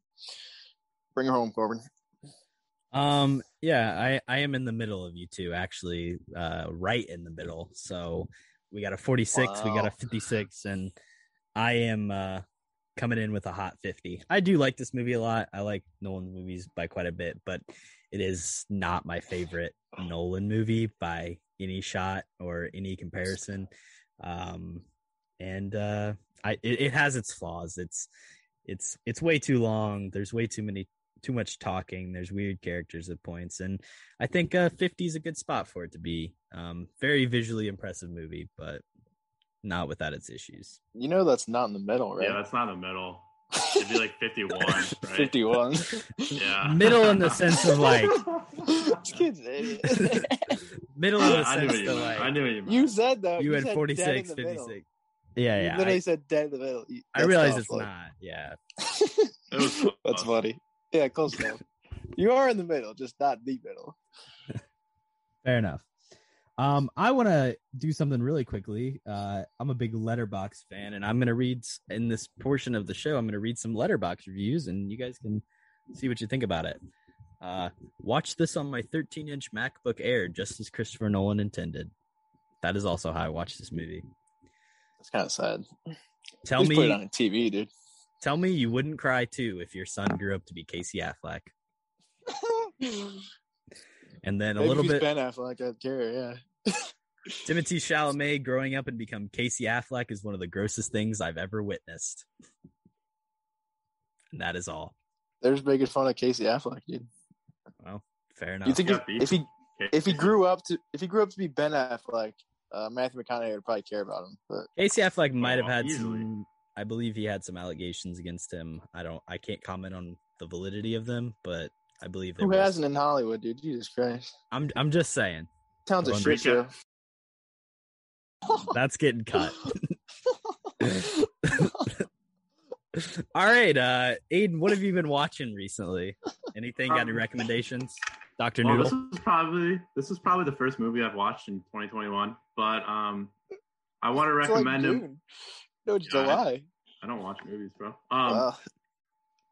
Bring her home, Corbin. Um, yeah, I I am in the middle of you two, actually, uh, right in the middle. So we got a 46, we got a 56, and I am uh coming in with a hot 50. I do like this movie a lot. I like Nolan movies by quite a bit, but it is not my favorite Nolan movie by any shot or any comparison. Um, and uh, I it, it has its flaws. It's it's it's way too long. There's way too many too much talking. There's weird characters at points, and I think uh, 50 is a good spot for it to be. Um, very visually impressive movie, but not without its issues. You know that's not in the middle, right? Yeah, that's not in the middle. It'd be like 51, (laughs) right? 51. Yeah. Middle in the sense of like this (laughs) kid's idiot. (laughs) middle in the I knew sense what you that meant. like I knew what you meant. you said that. you had 46, in the middle. 56. Yeah, You yeah. literally I, said dead in the middle. You- I realize tough, it's like- not. Yeah. It was close. That's funny. Yeah, close enough. You are in the middle, just not the middle. (laughs) Fair enough. Um, I want to do something really quickly. Uh, I'm a big Letterboxd fan, and I'm going to read in this portion of the show. I'm going to read some Letterboxd reviews, and you guys can see what you think about it. Uh, watch this on my 13 inch MacBook Air, just as Christopher Nolan intended. That is also how I watched this movie. That's kind of sad. Tell Just put it on TV, dude. Tell me, you wouldn't cry too if your son grew up to be Casey Affleck. (laughs) And then a little bit, Ben Affleck, I'd care. Yeah. (laughs) Timothée Chalamet growing up and become Casey Affleck is one of the grossest things I've ever witnessed. And that is all. There's making fun of Casey Affleck, dude. Well, fair enough. You think Yeah, if, if he Okay. if he grew up to if he grew up to be Ben Affleck, uh, Matthew McConaughey would probably care about him. But Casey Affleck might have had easily. some. I believe he had some allegations against him. I don't. I can't comment on the validity of them, but I believe there who was- hasn't in Hollywood, dude? Jesus Christ, I'm. I'm just saying. town's a Well, shit show. (laughs) That's getting cut. (laughs) All right, uh Aiden, what have you been watching recently? Anything? Got any Um, recommendations? Doctor Well, Noodle. this is probably this is probably the first movie I've watched in 2021, but um, I want to It's like recommend him. June. No, it's Yeah, July. I don't watch movies, bro. Um, Wow.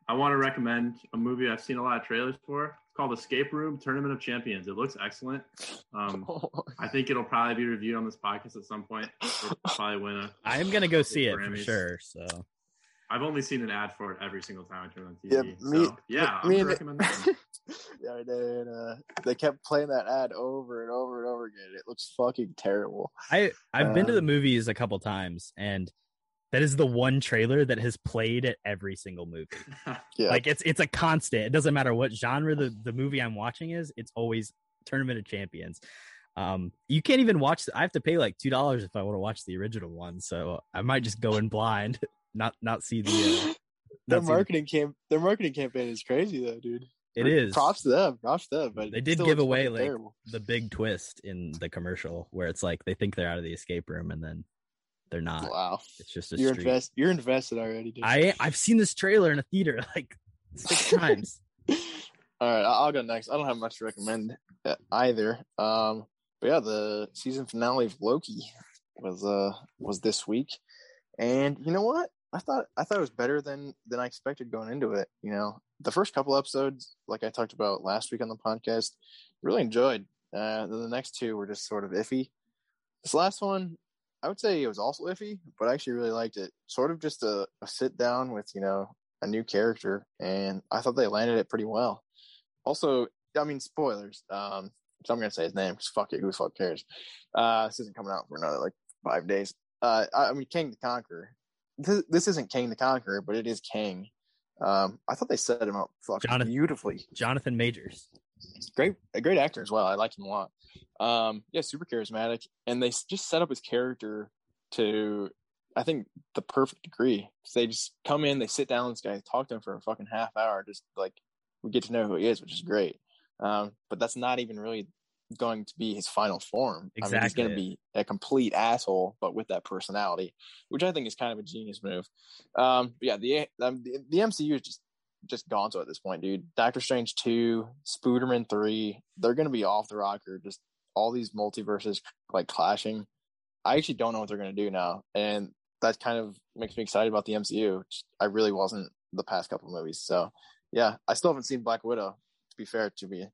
I want to recommend a movie I've seen a lot of trailers for. It's called Escape Room: Tournament of Champions. It looks excellent. Um, (laughs) I think it'll probably be reviewed on this podcast at some point. It'll probably win a. (laughs) I am gonna go see it for sure. So I've only seen an ad for it every single time I turn on TV. Yeah, TV. me, so, yeah, I'm me recommend that. (laughs) one. the other and uh, they kept playing that ad over and over and over again. It looks fucking terrible. I I've been to the Um, movies a couple times, and that is the one trailer that has played at every single movie. (laughs) Yeah, Like it's it's a constant. It doesn't matter what genre the the movie I'm watching is. It's always Tournament of Champions. Um, you can't even watch. I have to pay like two dollars if I want to watch the original one. So I might just go in blind, (laughs) not not see the. Uh, (laughs) their not the- marketing camp, their marketing campaign is crazy though, dude. It is. Props to them. Props to them. But They did give away like terrible. the big twist in the commercial where it's like they think they're out of the escape room and then they're not. Wow, It's just a you're street. invest. You're invested already, dude. I I've seen this trailer in a theater (laughs) like six (laughs) times. All right, I'll go next. I don't have much to recommend uh, either. Um, but yeah, the season finale of Loki was uh was this week, and you know what? I thought I thought it was better than than I expected going into it. You know, the first couple episodes, like I talked about last week on the podcast, really enjoyed. Uh, the next two were just sort of iffy. This last one, I would say it was also iffy, but I actually really liked it. Sort of just a, a sit down with you know a new character, and I thought they landed it pretty well. Also, I mean, spoilers. Um, so I'm gonna say his name because fuck it, who the fuck cares? Uh, this isn't coming out for another like five days. Uh, I, I mean, Kang the Conqueror. This, this isn't Kang the Conqueror, but it is Kang. Um, I thought they set him up fucking Jonathan- beautifully. Jonathan Majors. Great, a great actor as well. I like him a lot. Um, yeah, super charismatic, and they just set up his character to, I think, the perfect degree. So they just come in, they sit down with this guy, talk to him for a fucking half hour, just like we get to know who he is, which is great. Um, but that's not even really going to be his final form. I mean, he's going to be a complete asshole, but with that personality, which I think is kind of a genius move. Um, yeah, the, um, the the MCU is just just gonzo at this point, dude. Doctor Strange two, Spooderman three, they're to be off the rocker. Just all these multiverses like clashing. I actually don't know what they're to do now, and that kind of makes me excited about the MCU. I really wasn't the past couple movies, so yeah, I still haven't seen Black Widow. To be fair to me,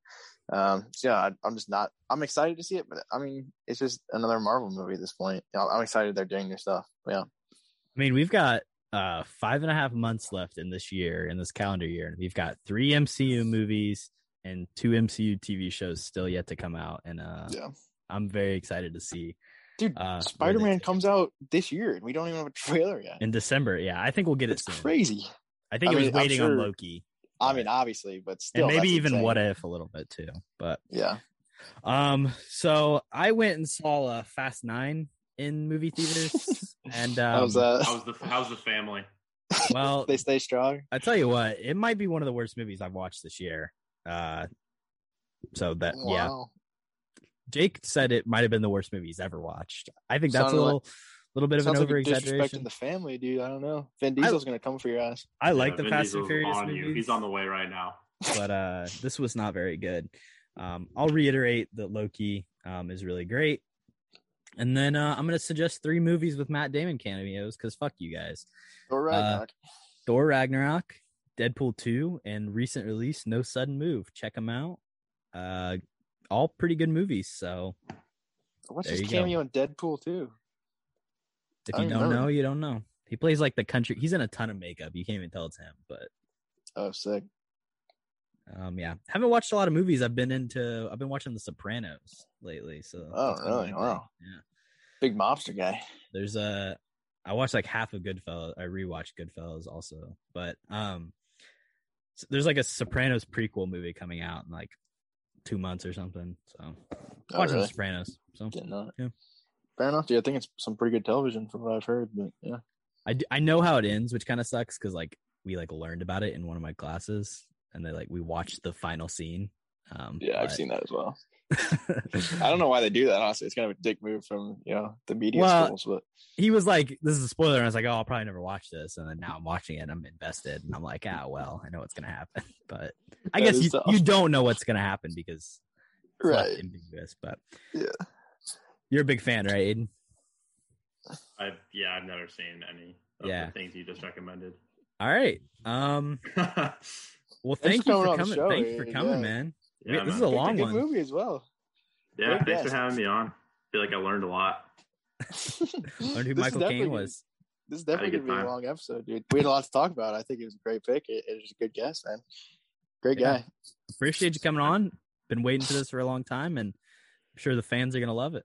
um, so yeah, I, I'm just not. I'm excited to see it, but I mean, it's just another Marvel movie at this point. I'm excited they're doing their stuff. Yeah, I mean, we've got uh five and a half months left in this year, in this calendar year, and we've got three MCU movies and two MCU TV shows still yet to come out, and uh, yeah, I'm very excited to see. dude. Uh, Spider Man comes out this year, and we don't even have a trailer yet. in December. Yeah, I think we'll get it It's soon. crazy. I think I it was mean, I'm waiting on Loki, I mean, obviously, but still, and maybe even insane. What If a little bit too. But Yeah, um, so I went and saw uh, Fast Nine in movie theaters, (laughs) and um, how's that? How's the How's the family? well, (laughs) they stay strong. I tell you what, it might be one of the worst movies I've watched this year. Uh, so that yeah, Jake said it might have been the worst movie he's ever watched. I think that's Sounded a like- little, little bit of an Sounds like over a disrespect exaggeration. the family, dude. I don't know. Vin Diesel's gonna come for your ass. I like Yeah, the Vin Fast and Furious on you. He's on the way right now. but uh, this was not very good. Um, I'll reiterate that Loki um, is really great, and then uh, I'm gonna suggest three movies with Matt Damon cameos because fuck you guys. All right, Uh, Thor Ragnarok, Deadpool 2, and recent release No Sudden Move. Check them out. Uh, all pretty good movies. So What's his you go. cameo in Deadpool two? if you don't don't know, you don't know. He plays like the country. He's in a ton of makeup. You can't even tell it's him. But Oh, sick. um, yeah, haven't watched a lot of movies. I've been into. I've been watching The Sopranos lately. So Oh, really? Wow. Yeah. Big mobster guy. There's a. I watched like half of Goodfellas. I rewatched Goodfellas also, but um, there's like a Sopranos prequel movie coming out in like two months or something. So Oh, watching really? The Sopranos. So. Yeah. Fair enough. Yeah, I think it's some pretty good television from what I've heard. But yeah, I, d- I know how it ends, which kind of sucks because like we like learned about it in one of my classes, and they like we watched the final scene. Um, yeah, I've seen that as well. I don't know why they do that. Honestly, it's kind of a dick move from you know the media Well, schools, but he was like, "This is a spoiler," and I was like, "Oh, I'll probably never watch this." And then now I'm watching it, I'm invested, and I'm like, "Ah, well, I know what's gonna happen." (laughs) But I That guess you, tough. you don't know what's gonna happen because it's right. ambiguous. But Yeah. you're a big fan, right, Aiden? I yeah, I've never seen any of Yeah. the things you just recommended. All right. Um. (laughs) Well, thank Thanks you for for coming on the coming. show, Thank you for coming, Yeah. man. Yeah, We- this is a long good one. movie as well. Yeah, Great thanks for having me on. I feel like I learned a lot. (laughs) Learned who This Michael definitely Caine was. This is definitely gonna be a long episode, dude. We had a lot to talk about. I think it was a great pick. It, it was a good guess, man. Great Yeah. guy. Appreciate you coming on. Been waiting for this for a long time, and I'm sure the fans are gonna love it.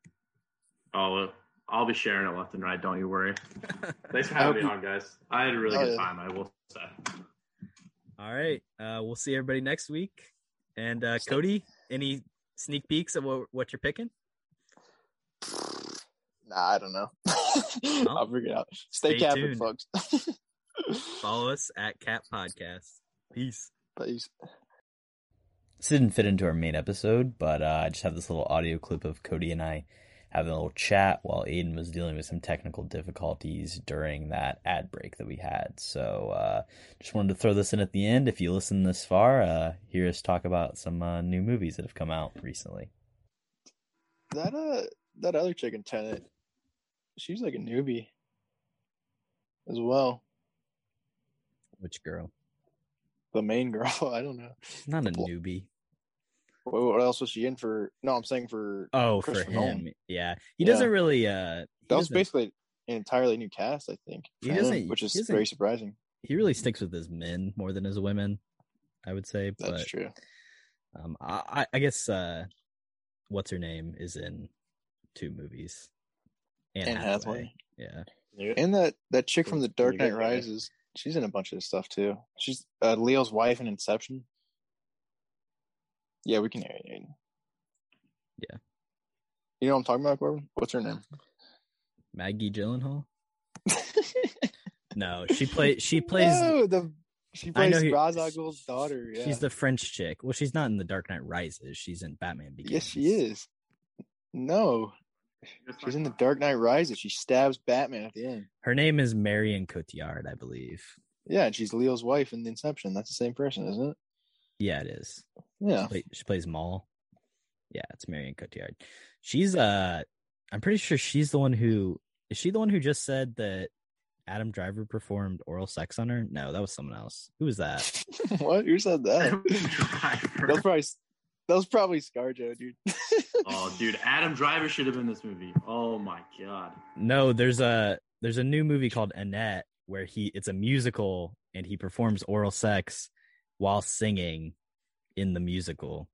Oh, I'll be sharing it left and right. Don't you worry. (laughs) Thanks for having me on, guys. I had a really Oh, good yeah. time. I will say. All right. Uh, we'll see everybody next week. And uh, Cody, any sneak peeks of what, what you're picking? (sighs) Nah, I don't know. (laughs) I'll figure it out. Stay, Stay captive, tuned. folks. (laughs) Follow us at Cat Podcast. Peace. Peace. This didn't fit into our main episode, but uh, I just have this little audio clip of Cody and I having a little chat while Aiden was dealing with some technical difficulties during that ad break that we had. So uh, just wanted to throw this in at the end. If you listen this far, uh, hear us talk about some uh, new movies that have come out recently. That uh, that other chick in Tenet, she's like a newbie as well. Which girl? The main girl. (laughs) I don't know. Not a newbie. What, what else was she in for? No, I'm saying for. Oh, for him. Nolan. Yeah. He Yeah. doesn't really uh That was doesn't- basically an entirely new cast, I think. He doesn't- which is he doesn't- very surprising. he really sticks with his men more than his women, I would say. That's but true. Um, I, I- I guess uh, what's her name is in two movies. Anne, Anne Hathaway. Hathaway. Yeah. And that that chick from The Dark Knight. Rises, she's in a bunch of stuff too. She's uh, Leo's wife in Inception. Yeah, we can hear you. Yeah. You know what I'm talking about, Corbin? What's her name? Maggie Gyllenhaal. (laughs) no, she play she plays. No, the she plays Ra's daughter. Yeah. She's the French chick. Well, she's not in the Dark Knight Rises. She's in Batman Begins. yes, she is. No, she's in the Dark Knight Rises. She stabs Batman at the end. Her name is Marion Cotillard, I believe. Yeah, and she's Leo's wife in The Inception. That's the same person, isn't it? Yeah, it is. Yeah. She, play, she plays Mal. Yeah, it's Marion Cotillard. She's uh I'm pretty sure she's the one who is she the one who just said that Adam Driver performed oral sex on her? No, that was someone else. Who was that? (laughs) what? Who said that? that was probably that was probably ScarJo, dude. (laughs) Oh, dude, Adam Driver should have been in this movie. Oh my god. No, there's a there's a new movie called Annette where he it's a musical and he performs oral sex while singing in the musical.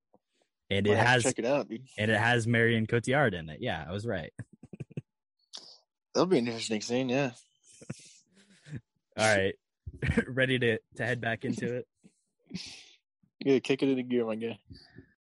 And it has check it out, dude. and it has Marion Cotillard in it. Yeah, I was right. (laughs) That'll be an interesting scene. Yeah. All right. (laughs) Ready to to head back into it? (laughs) Yeah, kick it into gear, my guy.